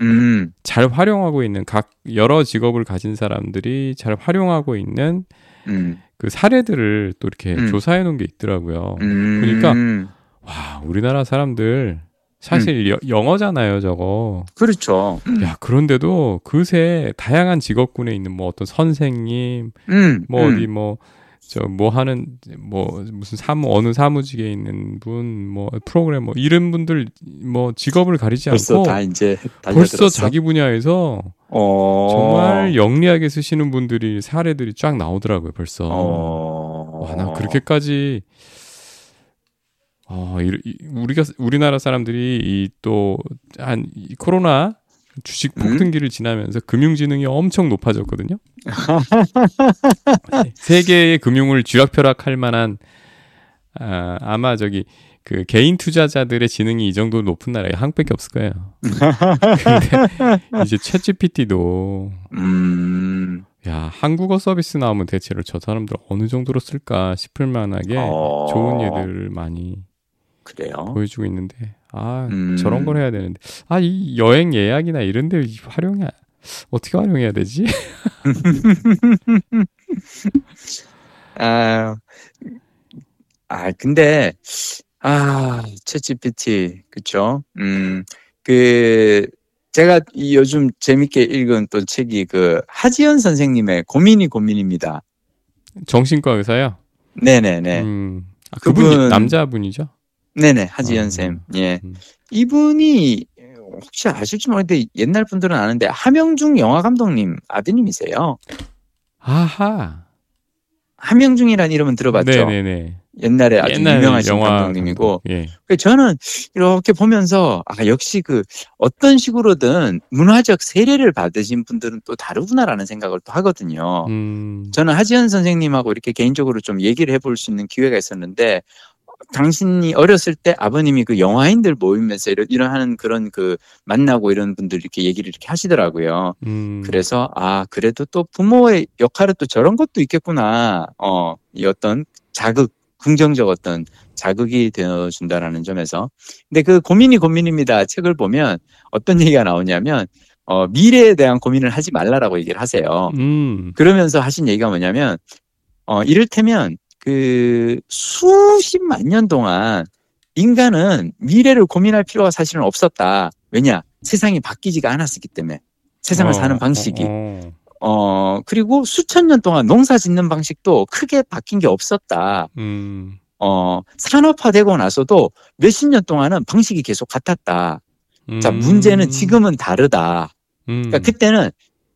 [SPEAKER 1] 음.
[SPEAKER 2] 잘 활용하고 있는 각 여러 직업을 가진 사람들이 잘 활용하고 있는
[SPEAKER 1] 음.
[SPEAKER 2] 그 사례들을 또 이렇게
[SPEAKER 1] 음.
[SPEAKER 2] 조사해 놓은 게 있더라고요.
[SPEAKER 1] 음.
[SPEAKER 2] 그러니까 와, 우리나라 사람들 사실 여- 영어잖아요, 저거.
[SPEAKER 1] 그렇죠.
[SPEAKER 2] 야, 그런데도 그새 다양한 직업군에 있는 뭐 어떤 선생님,
[SPEAKER 1] 음.
[SPEAKER 2] 뭐
[SPEAKER 1] 음.
[SPEAKER 2] 어디 뭐 저 뭐 하는 뭐 무슨 사무 어느 사무직에 있는 분 뭐 프로그래머 이런 분들 뭐 직업을 가리지
[SPEAKER 1] 벌써
[SPEAKER 2] 않고
[SPEAKER 1] 다 이제
[SPEAKER 2] 벌써
[SPEAKER 1] 달려들었어?
[SPEAKER 2] 자기 분야에서
[SPEAKER 1] 어.
[SPEAKER 2] 정말 영리하게 쓰시는 분들이 사례들이 쫙 나오더라고요 벌써
[SPEAKER 1] 어.
[SPEAKER 2] 와나 그렇게까지 어 이, 이- 우리가 우리나라 사람들이 이 또 한 코로나 주식
[SPEAKER 1] 음?
[SPEAKER 2] 폭등기를 지나면서 금융지능이 엄청 높아졌거든요. 세계의 금융을 쥐락펴락할 만한 아, 아마 저기 그 개인 투자자들의 지능이 이 정도 높은 나라가 한국밖에 없을 거예요. 근데 이제 챗GPT도
[SPEAKER 1] 음.
[SPEAKER 2] 야 한국어 서비스 나오면 대체로 저 사람들 어느 정도로 쓸까 싶을 만하게
[SPEAKER 1] 어.
[SPEAKER 2] 좋은 예들을 많이
[SPEAKER 1] 그래요.
[SPEAKER 2] 보여주고 있는데 아
[SPEAKER 1] 음.
[SPEAKER 2] 저런 걸 해야 되는데 아 이 여행 예약이나 이런데 활용해 어떻게 활용해야 되지?
[SPEAKER 1] 아, 아, 근데, 아, 챗GPT, 그쵸? 음, 그, 제가 이 요즘 재밌게 읽은 또 책이 그, 하지연 선생님의 고민이 고민입니다.
[SPEAKER 2] 정신과 의사요.
[SPEAKER 1] 네네네.
[SPEAKER 2] 음, 아, 그분이
[SPEAKER 1] 그분-
[SPEAKER 2] 남자분이죠?
[SPEAKER 1] 네네, 하지연
[SPEAKER 2] 아,
[SPEAKER 1] 쌤. 예.
[SPEAKER 2] 음.
[SPEAKER 1] 이분이, 혹시 아실지 모르겠는데, 옛날 분들은 아는데, 하명중 영화 감독님 아드님이세요.
[SPEAKER 2] 아하.
[SPEAKER 1] 하명중이라는 이름은 들어봤죠?
[SPEAKER 2] 네네네.
[SPEAKER 1] 옛날에 아주
[SPEAKER 2] 옛날
[SPEAKER 1] 유명하신
[SPEAKER 2] 영화
[SPEAKER 1] 감독님이고,
[SPEAKER 2] 감독. 예.
[SPEAKER 1] 그 저는 이렇게 보면서 아 역시 그 어떤 식으로든 문화적 세례를 받으신 분들은 또 다르구나라는 생각을 또 하거든요.
[SPEAKER 2] 음,
[SPEAKER 1] 저는 하지연 선생님하고 이렇게 개인적으로 좀 얘기를 해볼 수 있는 기회가 있었는데 당신이 어렸을 때 아버님이 그 영화인들 모이면서 이런, 이런 하는 그런 그 만나고 이런 분들 이렇게 얘기를 이렇게 하시더라고요.
[SPEAKER 2] 음,
[SPEAKER 1] 그래서 아 그래도 또 부모의 역할은 또 저런 것도 있겠구나. 어, 이 어떤 자극, 긍정적 어떤 자극이 되어준다라는 점에서. 근데 그 고민이 고민입니다. 책을 보면 어떤 얘기가 나오냐면 어, 미래에 대한 고민을 하지 말라라고 얘기를 하세요.
[SPEAKER 2] 음,
[SPEAKER 1] 그러면서 하신 얘기가 뭐냐면 어, 이를테면 그 수십만 년 동안 인간은 미래를 고민할 필요가 사실은 없었다. 왜냐? 세상이 바뀌지가 않았기 때문에. 세상을
[SPEAKER 2] 어,
[SPEAKER 1] 사는 방식이.
[SPEAKER 2] 어, 어.
[SPEAKER 1] 어, 그리고 수천 년 동안 농사 짓는 방식도 크게 바뀐 게 없었다.
[SPEAKER 2] 음,
[SPEAKER 1] 어, 산업화되고 나서도 몇십 년 동안은 방식이 계속 같았다. 자,
[SPEAKER 2] 음,
[SPEAKER 1] 문제는 지금은 다르다.
[SPEAKER 2] 음,
[SPEAKER 1] 그러니까 그때는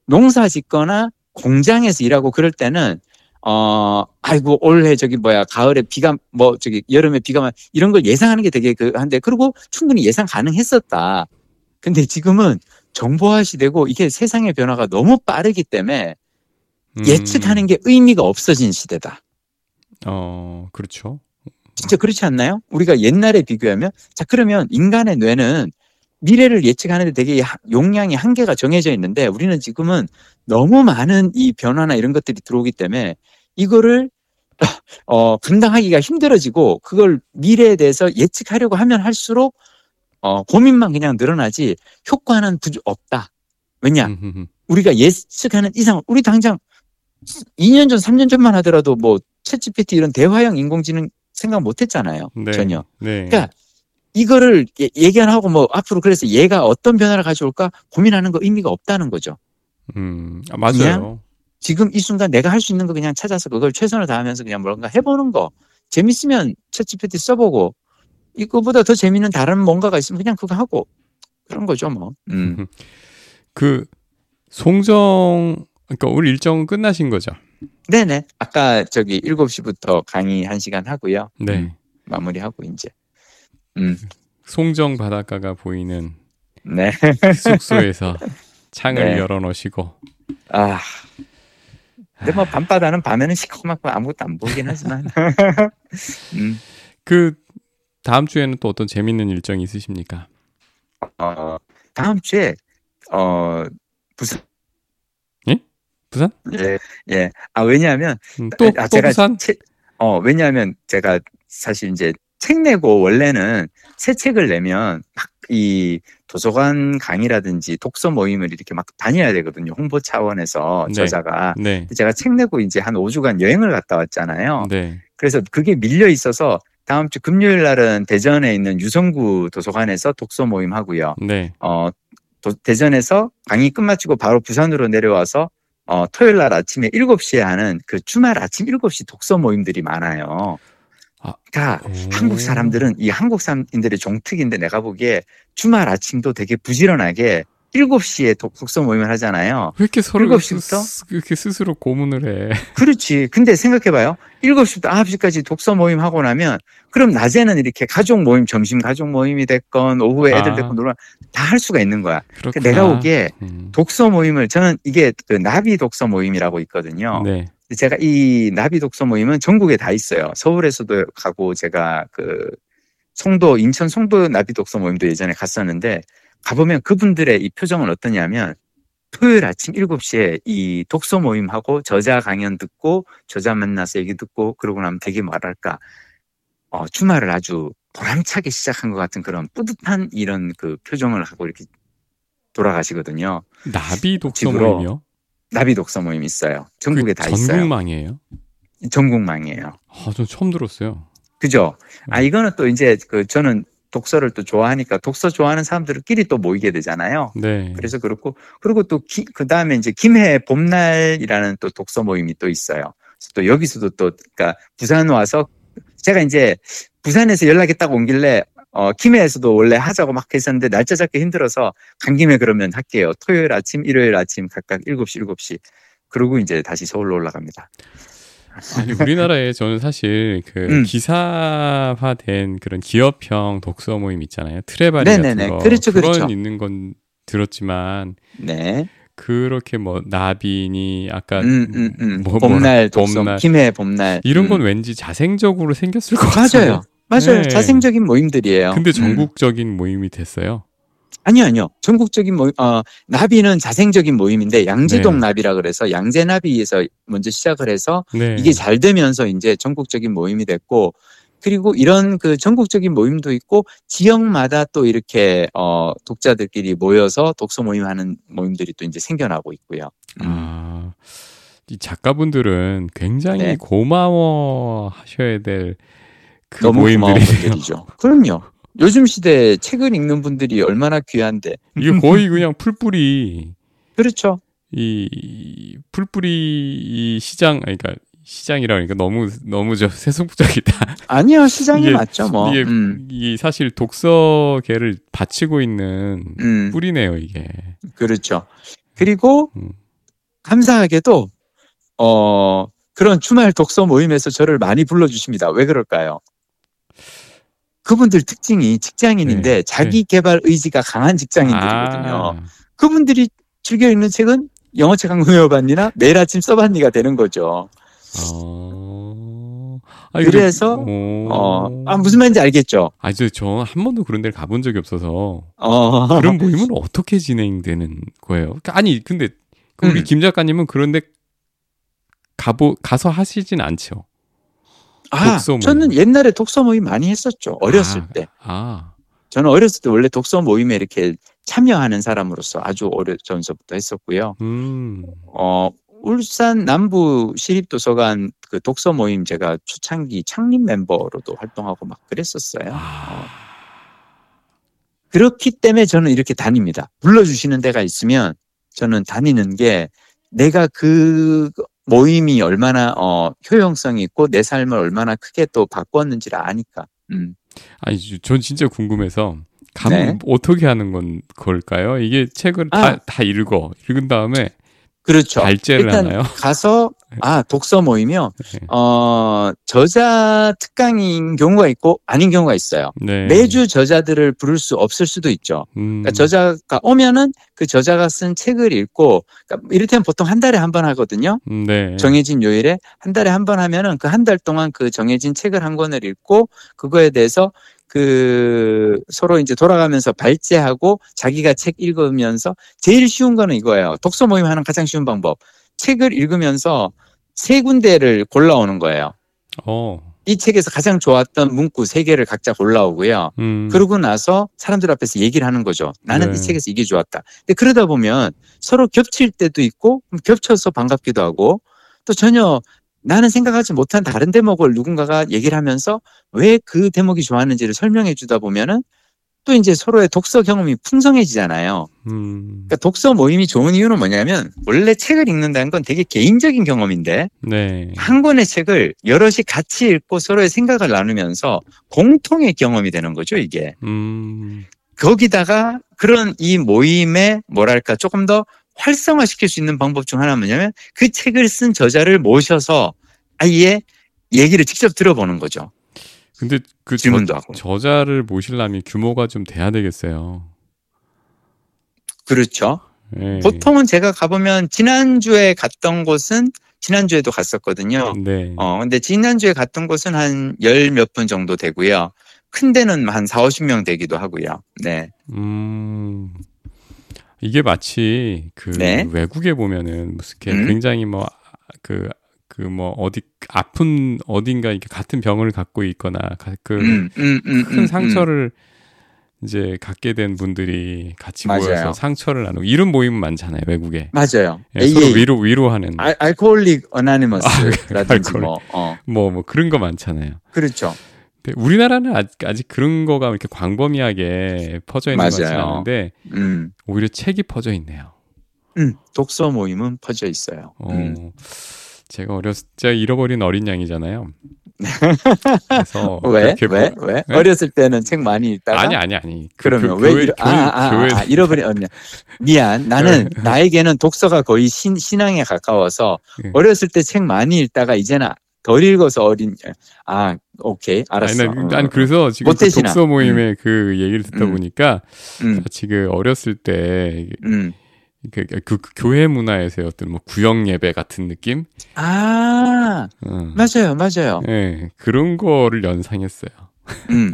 [SPEAKER 1] 농사 짓거나 공장에서 일하고 그럴 때는 어, 아이고 올해 저기 뭐야 가을에 비가 뭐 저기 여름에 비가 막 이런 걸 예상하는 게 되게 그 한데 그리고 충분히 예상 가능했었다. 근데 지금은 정보화 시대고 이게 세상의 변화가 너무 빠르기 때문에
[SPEAKER 2] 음,
[SPEAKER 1] 예측하는 게 의미가 없어진 시대다.
[SPEAKER 2] 어, 그렇죠.
[SPEAKER 1] 진짜 그렇지 않나요? 우리가 옛날에 비교하면 자 그러면 인간의 뇌는 미래를 예측하는데 되게 하- 용량이 한계가 정해져 있는데 우리는 지금은 너무 많은 이 변화나 이런 것들이 들어오기 때문에 이거를 어 감당하기가 힘들어지고 그걸 미래에 대해서 예측하려고 하면 할수록 어 고민만 그냥 늘어나지 효과는 부족 없다. 왜냐?
[SPEAKER 2] 음.
[SPEAKER 1] 우리가 예측하는 이상 우리 당장 2년 전, 3년 전만 하더라도 뭐 챗GPT 이런 대화형 인공지능 생각 못 했잖아요.
[SPEAKER 2] 네.
[SPEAKER 1] 전혀.
[SPEAKER 2] 네.
[SPEAKER 1] 그러니까 이거를 예- 얘기 안 하고 뭐 앞으로 그래서 얘가 어떤 변화를 가져올까 고민하는 거 의미가 없다는 거죠.
[SPEAKER 2] 음, 아, 맞아요.
[SPEAKER 1] 지금 이 순간 내가 할 수 있는 거 그냥 찾아서 그걸 최선을 다하면서 그냥 뭔가 해보는 거 재밌으면 챗GPT 써보고 이거보다 더 재밌는 다른 뭔가가 있으면 그냥 그거 하고 그런 거죠 뭐. 음.
[SPEAKER 2] 그 송정 그러니까 우리 일정은 끝나신 거죠?
[SPEAKER 1] 네네. 아까 저기 7시부터 강의 1시간 하고요.
[SPEAKER 2] 네.
[SPEAKER 1] 음, 마무리하고 이제. 음.
[SPEAKER 2] 송정 바닷가가 보이는
[SPEAKER 1] 네.
[SPEAKER 2] 숙소에서 창을
[SPEAKER 1] 네.
[SPEAKER 2] 열어 놓으시고
[SPEAKER 1] 아. 근데 뭐 밤바다는 밤에는 시커멓고 아무것도 안 보이긴 하지만. 음.
[SPEAKER 2] 그 다음 주에는 또 어떤 재밌는 일정이 있으십니까?
[SPEAKER 1] 어, 다음 주에 어 부산
[SPEAKER 2] 부산?
[SPEAKER 1] 예, 예. 아 왜냐하면
[SPEAKER 2] 음, 또,
[SPEAKER 1] 아,
[SPEAKER 2] 또 부산?
[SPEAKER 1] 책- 어 왜냐하면 제가 사실 이제 책 내고 원래는 새 책을 내면 막 이 도서관 강의라든지 독서 모임을 이렇게 막 다녀야 되거든요. 홍보 차원에서
[SPEAKER 2] 네.
[SPEAKER 1] 저자가.
[SPEAKER 2] 네.
[SPEAKER 1] 근데 제가 책 내고 이제 한 5주간 여행을 갔다 왔잖아요.
[SPEAKER 2] 네.
[SPEAKER 1] 그래서 그게 밀려 있어서 다음 주 금요일 날은 대전에 있는 유성구 도서관에서 독서 모임 하고요.
[SPEAKER 2] 네.
[SPEAKER 1] 어, 도- 대전에서 강의 끝마치고 바로 부산으로 내려와서 어, 토요일 날 아침에 7시에 하는 그 주말 아침 7시 독서 모임들이 많아요.
[SPEAKER 2] 아,
[SPEAKER 1] 그러니까
[SPEAKER 2] 오.
[SPEAKER 1] 한국 사람들은 이 한국 사람들의 종특인데 내가 보기에 주말 아침도 되게 부지런하게 7시에 독, 독서 모임을 하잖아요.
[SPEAKER 2] 왜 이렇게 서로
[SPEAKER 1] 일곱 시부터?
[SPEAKER 2] 스- 이렇게 스스로 고문을 해?
[SPEAKER 1] 그렇지. 근데 생각해 봐요. 7시부터 9시까지 독서 모임 하고 나면 그럼 낮에는 이렇게 가족 모임, 점심 가족 모임이 됐건 오후에 애들
[SPEAKER 2] 아.
[SPEAKER 1] 됐건 놀아 다 할 수가 있는 거야. 그러니까 내가 보기에
[SPEAKER 2] 음.
[SPEAKER 1] 독서 모임을 저는 이게 그 나비 독서 모임이라고 있거든요.
[SPEAKER 2] 네.
[SPEAKER 1] 제가 이 나비 독서 모임은 전국에 다 있어요. 서울에서도 가고 제가 그 송도 인천 송도 나비 독서 모임도 예전에 갔었는데 가보면 그분들의 이 표정은 어떠냐면 토요일 아침 7시에 이 독서 모임하고 저자 강연 듣고 저자 만나서 얘기 듣고 그러고 나면 되게 뭐랄까 어, 주말을 아주 보람차게 시작한 것 같은 그런 뿌듯한 이런 그 표정을 하고 이렇게 돌아가시거든요.
[SPEAKER 2] 나비 독서 모임이요?
[SPEAKER 1] 나비 독서 모임 있어요. 전국에 그다 있어요.
[SPEAKER 2] 전국망이에요?
[SPEAKER 1] 전국망이에요.
[SPEAKER 2] 아, 전 처음 들었어요.
[SPEAKER 1] 그죠? 아,
[SPEAKER 2] 네.
[SPEAKER 1] 이거는 또 이제 그 저는 독서를 또 좋아하니까 독서 좋아하는 사람들끼리 또 모이게 되잖아요.
[SPEAKER 2] 네.
[SPEAKER 1] 그래서 그렇고, 그리고 또 그 다음에 이제 김해 봄날이라는 또 독서 모임이 또 있어요. 또 여기서도 또, 그러니까 부산 와서 제가 이제 부산에서 연락이 딱 온길래 어, 김해에서도 원래 하자고 막 했었는데 날짜 잡기 힘들어서 간 김에 그러면 할게요. 토요일 아침, 일요일 아침 각각 7시, 7시. 그러고 이제 다시 서울로 올라갑니다.
[SPEAKER 2] 아니 우리나라에 저는 사실 그
[SPEAKER 1] 음.
[SPEAKER 2] 기사화된 그런 기업형 독서 모임 있잖아요. 트레바리 같은
[SPEAKER 1] 네네네.
[SPEAKER 2] 거.
[SPEAKER 1] 그렇죠,
[SPEAKER 2] 그건
[SPEAKER 1] 그렇죠.
[SPEAKER 2] 있는 건 들었지만
[SPEAKER 1] 네.
[SPEAKER 2] 그렇게 뭐 나비니 아까
[SPEAKER 1] 음, 음, 음.
[SPEAKER 2] 뭐-
[SPEAKER 1] 봄날 독서,
[SPEAKER 2] 봄날.
[SPEAKER 1] 김해 봄날.
[SPEAKER 2] 이런
[SPEAKER 1] 음.
[SPEAKER 2] 건 왠지 자생적으로 생겼을 것 같아요.
[SPEAKER 1] 맞아요. 맞아요.
[SPEAKER 2] 네.
[SPEAKER 1] 자생적인 모임들이에요.
[SPEAKER 2] 근데
[SPEAKER 1] 음.
[SPEAKER 2] 전국적인 모임이 됐어요.
[SPEAKER 1] 아니요, 아니요. 전국적인 모임, 어, 나비는 자생적인 모임인데 양지동
[SPEAKER 2] 네.
[SPEAKER 1] 나비라 그래서 양재나비에서 먼저 시작을 해서
[SPEAKER 2] 네.
[SPEAKER 1] 이게 잘 되면서 이제 전국적인 모임이 됐고 그리고 이런 그 전국적인 모임도 있고 지역마다 또 이렇게 어 독자들끼리 모여서 독서 모임하는 모임들이 또 이제 생겨나고 있고요. 음.
[SPEAKER 2] 아, 이 작가분들은 굉장히
[SPEAKER 1] 네.
[SPEAKER 2] 고마워 하셔야 될 그
[SPEAKER 1] 너무 고마운. 분들이죠. 그럼요. 요즘 시대에 책을 읽는 분들이 얼마나 귀한데.
[SPEAKER 2] 이게 거의 그냥 풀뿌리
[SPEAKER 1] 그렇죠.
[SPEAKER 2] 이 풀뿌리 이 시장 그러니까 시장이라 그러니까 너무 너무 저 세속적이다.
[SPEAKER 1] 아니요, 시장이
[SPEAKER 2] 이게-
[SPEAKER 1] 맞죠, 뭐.
[SPEAKER 2] 이게
[SPEAKER 1] 음,
[SPEAKER 2] 이 사실 독서계를 바치고 있는
[SPEAKER 1] 음,
[SPEAKER 2] 뿌리네요 이게.
[SPEAKER 1] 그렇죠. 그리고
[SPEAKER 2] 음.
[SPEAKER 1] 감사하게도 어 그런 주말 독서 모임에서 저를 많이 불러주십니다. 왜 그럴까요? 그분들 특징이 직장인인데
[SPEAKER 2] 네,
[SPEAKER 1] 자기 개발 의지가 강한 직장인들이거든요.
[SPEAKER 2] 아,
[SPEAKER 1] 그분들이 즐겨 읽는 책은 영어책 한권 외워봤니나 매일 아침 써봤니가 되는 거죠.
[SPEAKER 2] 어. 아,
[SPEAKER 1] 그래서,
[SPEAKER 2] 오.
[SPEAKER 1] 어, 아, 무슨 말인지 알겠죠?
[SPEAKER 2] 아, 저, 저 한 번도 그런 데를 가본 적이 없어서
[SPEAKER 1] 어,
[SPEAKER 2] 그런 모임은 어떻게 진행되는 거예요? 그러니까 아니, 근데 그 우리
[SPEAKER 1] 음.
[SPEAKER 2] 김 작가님은 그런데 가보 가서 하시진 않죠.
[SPEAKER 1] 아,
[SPEAKER 2] 독서.
[SPEAKER 1] 저는 옛날에 독서 모임 많이 했었죠. 어렸을
[SPEAKER 2] 아,
[SPEAKER 1] 때.
[SPEAKER 2] 아,
[SPEAKER 1] 저는 어렸을 때 원래 독서 모임에 이렇게 참여하는 사람으로서 아주 오래전서부터 했었고요.
[SPEAKER 2] 음,
[SPEAKER 1] 어, 울산 남부 시립도서관 그 독서 모임 제가 초창기 창립 멤버로도 활동하고 막 그랬었어요.
[SPEAKER 2] 아,
[SPEAKER 1] 그렇기 때문에 저는 이렇게 다닙니다. 불러주시는 데가 있으면 저는 다니는 게 내가 그 모임이 얼마나 어, 효용성이 있고 내 삶을 얼마나 크게 또 바꿨는지를 아니까. 음.
[SPEAKER 2] 아니, 저- 전 진짜 궁금해서 가면
[SPEAKER 1] 네.
[SPEAKER 2] 어떻게 하는 건 걸까요? 이게 책을
[SPEAKER 1] 아.
[SPEAKER 2] 다, 다 읽어 읽은 다음에
[SPEAKER 1] 그렇죠.
[SPEAKER 2] 발제를
[SPEAKER 1] 일단
[SPEAKER 2] 하나요?
[SPEAKER 1] 가서 아 독서 모임이요.
[SPEAKER 2] 네.
[SPEAKER 1] 어 저자 특강인 경우가 있고 아닌 경우가 있어요.
[SPEAKER 2] 네.
[SPEAKER 1] 매주 저자들을 부를 수 없을 수도 있죠.
[SPEAKER 2] 음,
[SPEAKER 1] 그러니까 저자가 오면은 그 저자가 쓴 책을 읽고 그러니까 이를테면 보통 한 달에 한 번 하거든요.
[SPEAKER 2] 음, 네.
[SPEAKER 1] 정해진 요일에 한 달에 한 번 하면은 그 한 달 동안 그 정해진 책을 한 권을 읽고 그거에 대해서 그 서로 이제 돌아가면서 발제하고 자기가 책 읽으면서 제일 쉬운 거는 이거예요. 독서 모임 하는 가장 쉬운 방법. 책을 읽으면서 세 군데를 골라오는 거예요.
[SPEAKER 2] 어,
[SPEAKER 1] 이 책에서 가장 좋았던 문구 세 개를 각자 골라오고요.
[SPEAKER 2] 음,
[SPEAKER 1] 그러고 나서 사람들 앞에서 얘기를 하는 거죠. 나는
[SPEAKER 2] 네.
[SPEAKER 1] 이 책에서 이게 좋았다. 근데 그러다 보면 서로 겹칠 때도 있고 겹쳐서 반갑기도 하고 또 전혀 나는 생각하지 못한 다른 대목을 누군가가 얘기를 하면서 왜 그 대목이 좋았는지를 설명해 주다 보면은 또 이제 서로의 독서 경험이 풍성해지잖아요.
[SPEAKER 2] 음,
[SPEAKER 1] 그러니까 독서 모임이 좋은 이유는 뭐냐면 원래 책을 읽는다는 건 되게 개인적인 경험인데
[SPEAKER 2] 네.
[SPEAKER 1] 한 권의 책을 여럿이 같이 읽고 서로의 생각을 나누면서 공통의 경험이 되는 거죠, 이게.
[SPEAKER 2] 음,
[SPEAKER 1] 거기다가 그런 이 모임에 뭐랄까 조금 더 활성화시킬 수 있는 방법 중 하나는 뭐냐면 그 책을 쓴 저자를 모셔서 아예 얘기를 직접 들어보는 거죠.
[SPEAKER 2] 근데 그 저,
[SPEAKER 1] 질문도 하고.
[SPEAKER 2] 저자를 모시려면 규모가 좀 돼야 되겠어요.
[SPEAKER 1] 그렇죠.
[SPEAKER 2] 네.
[SPEAKER 1] 보통은 제가 가보면 지난주에 갔던 곳은 지난주에도 갔었거든요.
[SPEAKER 2] 네.
[SPEAKER 1] 어, 근데 지난주에 갔던 곳은 한 열 몇 분 정도 되고요. 큰 데는 한 4, 50명 되기도 하고요. 네.
[SPEAKER 2] 음. 이게 마치 그
[SPEAKER 1] 네.
[SPEAKER 2] 외국에 보면은 무슨
[SPEAKER 1] 음.
[SPEAKER 2] 굉장히 뭐 그 그 뭐 어디 아픈 어딘가 이렇게 같은 병을 갖고 있거나 그
[SPEAKER 1] 음, 음, 음,
[SPEAKER 2] 큰
[SPEAKER 1] 음,
[SPEAKER 2] 상처를 이제 갖게 된 분들이 같이
[SPEAKER 1] 맞아요.
[SPEAKER 2] 모여서 상처를 나누고 이런 모임은 많잖아요 외국에
[SPEAKER 1] 맞아요.
[SPEAKER 2] 예, 서로. 위로 위로하는
[SPEAKER 1] 알, 알코올릭 어나니머스라든지
[SPEAKER 2] 알코올.
[SPEAKER 1] 뭐, 어,
[SPEAKER 2] 뭐 뭐 그런 거 많잖아요.
[SPEAKER 1] 그렇죠.
[SPEAKER 2] 우리나라는 아직, 아직 그런 거가 이렇게 광범위하게 퍼져 있는 것
[SPEAKER 1] 맞아요.
[SPEAKER 2] 않은데
[SPEAKER 1] 음,
[SPEAKER 2] 오히려 책이 퍼져 있네요.
[SPEAKER 1] 음, 독서 모임은 퍼져 있어요.
[SPEAKER 2] 어,
[SPEAKER 1] 음.
[SPEAKER 2] 제가 어렸을 때 잃어버린 어린 양이잖아요. 그래서
[SPEAKER 1] 왜?
[SPEAKER 2] 그렇게
[SPEAKER 1] 왜?
[SPEAKER 2] 보-
[SPEAKER 1] 왜?
[SPEAKER 2] 네?
[SPEAKER 1] 어렸을 때는 책 많이 읽다가
[SPEAKER 2] 아니 아니 아니. 그-
[SPEAKER 1] 그러면
[SPEAKER 2] 그
[SPEAKER 1] 왜
[SPEAKER 2] 교회,
[SPEAKER 1] 잃어,
[SPEAKER 2] 교회,
[SPEAKER 1] 아, 아,
[SPEAKER 2] 교회
[SPEAKER 1] 아, 잃어버린 어린 미안. 나는 나에게는 독서가 거의 신, 신앙에 가까워서
[SPEAKER 2] 네.
[SPEAKER 1] 어렸을 때 책 많이 읽다가 이제는 덜 읽어서 어린 아 오케이 알았어.
[SPEAKER 2] 아니, 난,
[SPEAKER 1] 어,
[SPEAKER 2] 난
[SPEAKER 1] 어.
[SPEAKER 2] 그래서 지금 그. 독서 모임의 그 얘기를 듣다
[SPEAKER 1] 음.
[SPEAKER 2] 보니까
[SPEAKER 1] 음,
[SPEAKER 2] 그 어렸을 때
[SPEAKER 1] 음.
[SPEAKER 2] 그, 그, 그 교회 문화에서의 어떤 뭐 구역 예배 같은 느낌?
[SPEAKER 1] 아
[SPEAKER 2] 어.
[SPEAKER 1] 맞아요, 맞아요.
[SPEAKER 2] 예, 그런 거를 연상했어요.
[SPEAKER 1] 음.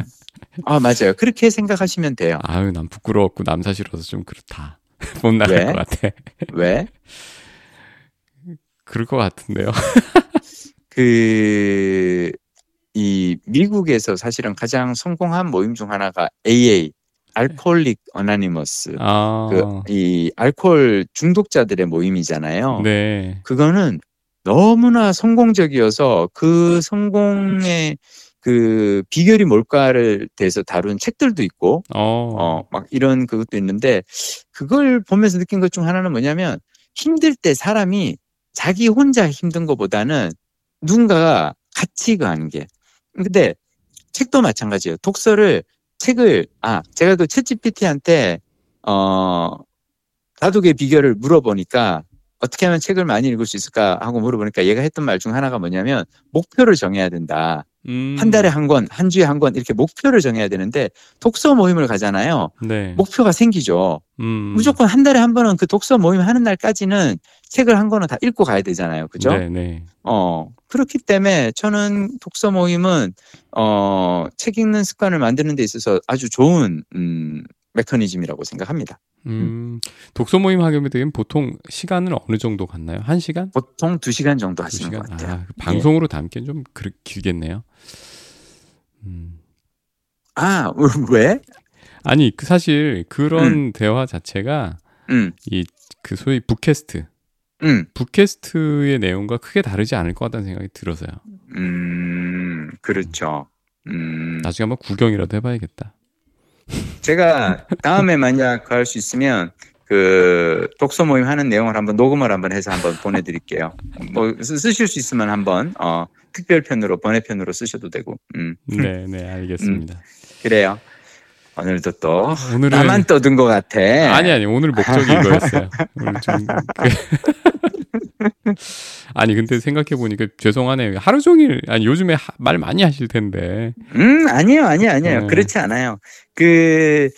[SPEAKER 1] 아 맞아요. 그렇게 생각하시면 돼요.
[SPEAKER 2] 아유, 난 부끄러웠고 남사시러서 좀 그렇다. 못 나갈
[SPEAKER 1] 왜?
[SPEAKER 2] 것 같아.
[SPEAKER 1] 왜?
[SPEAKER 2] 그럴 것 같은데요.
[SPEAKER 1] 그, 이 미국에서 사실은 가장 성공한 모임 중 하나가 AA, 알코올릭 어나니머스.
[SPEAKER 2] 아,
[SPEAKER 1] 그, 이 알코올 중독자들의 모임이잖아요.
[SPEAKER 2] 네.
[SPEAKER 1] 그거는 너무나 성공적이어서 그 성공의 그 비결이 뭘까를 대해서 다룬 책들도 있고,
[SPEAKER 2] 어,
[SPEAKER 1] 어, 막 이런 그것도 있는데, 그걸 보면서 느낀 것 중 하나는 뭐냐면, 힘들 때 사람이 자기 혼자 힘든 것보다는 누군가가 같이 가는 게. 근데 책도 마찬가지예요. 독서를, 책을, 아, 제가 그 챗GPT한테, 어, 다독의 비결을 물어보니까, 어떻게 하면 책을 많이 읽을 수 있을까 하고 물어보니까 얘가 했던 말 중 하나가 뭐냐면 목표를 정해야 된다.
[SPEAKER 2] 음.
[SPEAKER 1] 한 달에 한 권, 한 주에 한 권 이렇게 목표를 정해야 되는데 독서 모임을 가잖아요.
[SPEAKER 2] 네.
[SPEAKER 1] 목표가 생기죠.
[SPEAKER 2] 음.
[SPEAKER 1] 무조건 한 달에 한 번은 그 독서 모임 하는 날까지는 책을 한 권은 다 읽고 가야 되잖아요. 그죠?
[SPEAKER 2] 네, 네.
[SPEAKER 1] 어, 그렇기 때문에 저는 독서 모임은, 어, 책 읽는 습관을 만드는 데 있어서 아주 좋은, 음, 메커니즘이라고 생각합니다.
[SPEAKER 2] 음. 독서 모임 하게 되면 보통 시간을 어느 정도 갖나요? 한 시간?
[SPEAKER 1] 보통 두 시간 정도
[SPEAKER 2] 두
[SPEAKER 1] 하시는
[SPEAKER 2] 시간?
[SPEAKER 1] 것 같아요.
[SPEAKER 2] 아, 방송으로 담기엔 좀 그렇 길겠네요. 음.
[SPEAKER 1] 아, 왜?
[SPEAKER 2] 아니, 그 사실 그런
[SPEAKER 1] 음.
[SPEAKER 2] 대화 자체가
[SPEAKER 1] 음,
[SPEAKER 2] 이그 소위 북캐스트,
[SPEAKER 1] 음,
[SPEAKER 2] 북캐스트의 내용과 크게 다르지 않을 것 같다는 생각이 들어서요.
[SPEAKER 1] 음, 그렇죠. 음,
[SPEAKER 2] 나중에 한번 구경이라도 해봐야겠다.
[SPEAKER 1] 제가 다음에 만약 할 수 있으면 그 독서 모임 하는 내용을 한번 녹음을 한번 해서 한번 보내드릴게요. 뭐 쓰- 쓰실 수 있으면 한번 어, 특별편으로 번외편으로 쓰셔도 되고. 음,
[SPEAKER 2] 네, 네, 알겠습니다.
[SPEAKER 1] 그래요. 오늘도 또
[SPEAKER 2] 오늘은
[SPEAKER 1] 나만 떠든 것 같아.
[SPEAKER 2] 아니 아니 오늘 목적이 이거였어요. 오늘 좀 그- 아니 근데 생각해 보니까 죄송하네요. 하루 종일 아니 요즘에 하- 말 많이 하실 텐데.
[SPEAKER 1] 음, 아니에요, 아니에요, 아니에요.
[SPEAKER 2] 네.
[SPEAKER 1] 그렇지 않아요. 그,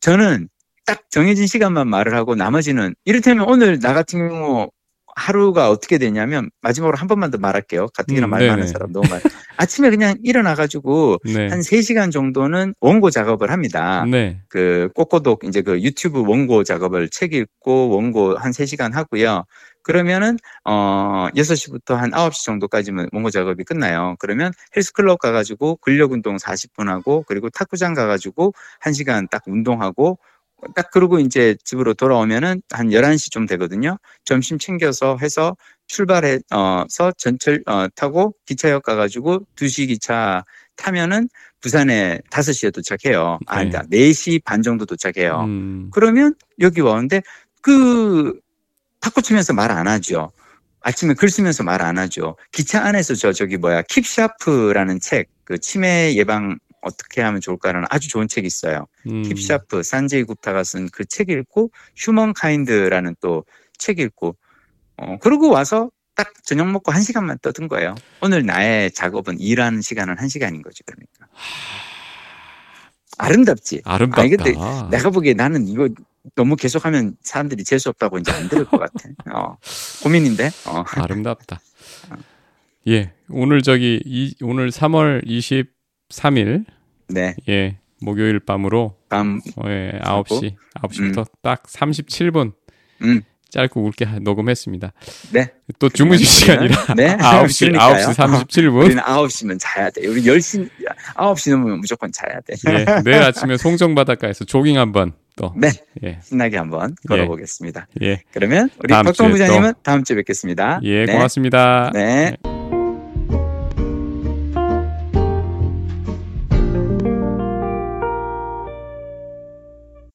[SPEAKER 1] 저는 딱 정해진 시간만 말을 하고 나머지는, 이를테면 오늘 나 같은 경우 하루가 어떻게 되냐면, 마지막으로 한 번만 더 말할게요. 가뜩이나
[SPEAKER 2] 음,
[SPEAKER 1] 말. 많은 사람 너무 많아. 아침에 그냥 일어나가지고,
[SPEAKER 2] 네.
[SPEAKER 1] 한 3시간 정도는 원고 작업을 합니다.
[SPEAKER 2] 네.
[SPEAKER 1] 그 꼬꼬독 이제 그 유튜브 원고 작업을 책 읽고 원고 한 3시간 하고요. 그러면은 어 6시부터 한 9시 정도까지면 원고 작업이 끝나요. 그러면 헬스클럽 가 가지고 근력 운동 40분 하고 그리고 탁구장 가 가지고 1시간 딱 운동하고 딱 그러고 이제 집으로 돌아오면은 한 11시 좀 되거든요. 점심 챙겨서 해서 출발해 어서 전철 어 타고 기차역 가 가지고 2시 기차 타면은 부산에 5시에 도착해요. 아,
[SPEAKER 2] 네.
[SPEAKER 1] 그러니까 4시 반 정도 도착해요.
[SPEAKER 2] 음,
[SPEAKER 1] 그러면 여기 와는데 그 탁구 치면서 말 안 하죠. 아침에 글 쓰면서 말 안 하죠. 기차 안에서 저 저기 뭐야 킵샤프라는 책, 그 치매 예방 어떻게 하면 좋을까라는 아주 좋은 책이 있어요.
[SPEAKER 2] 음,
[SPEAKER 1] 킵샤프 산제이 굽타가 쓴 그 책 읽고 휴먼 카인드라는 또 책 읽고 어 그러고 와서 딱 저녁 먹고 한 시간만 떠든 거예요. 오늘 나의 작업은 일하는 시간은 한 시간인 거지 그러니까. 아름답지.
[SPEAKER 2] 아름답다.
[SPEAKER 1] 아니, 근데 내가 보기에 나는 이거 너무 계속하면 사람들이 재수 없다고 이제 안 들을 것 같아. 어, 고민인데. 어.
[SPEAKER 2] 아름답다. 예, 오늘 저기 이, 오늘 3월 23일
[SPEAKER 1] 네.
[SPEAKER 2] 예 목요일 밤으로
[SPEAKER 1] 밤.
[SPEAKER 2] 어, 예, 9시 9시부터 딱 37분
[SPEAKER 1] 음.
[SPEAKER 2] 짧고 굵게 하- 녹음했습니다.
[SPEAKER 1] 네.
[SPEAKER 2] 또 주무실 시간이라
[SPEAKER 1] 네.
[SPEAKER 2] 9시
[SPEAKER 1] 그러니까요.
[SPEAKER 2] 9시 37분.
[SPEAKER 1] 우리는 9시면 자야 돼. 우리 10시, 9시 넘으면 무조건 자야 돼.
[SPEAKER 2] 예, 내일 아침에 송정 바닷가에서 조깅 한번 또
[SPEAKER 1] 네.
[SPEAKER 2] 예,
[SPEAKER 1] 신나게 한번 걸어보겠습니다.
[SPEAKER 2] 예,
[SPEAKER 1] 그러면 우리 박동 부장님은 다음 주에 뵙겠습니다.
[SPEAKER 2] 예,
[SPEAKER 1] 네.
[SPEAKER 2] 고맙습니다.
[SPEAKER 1] 네.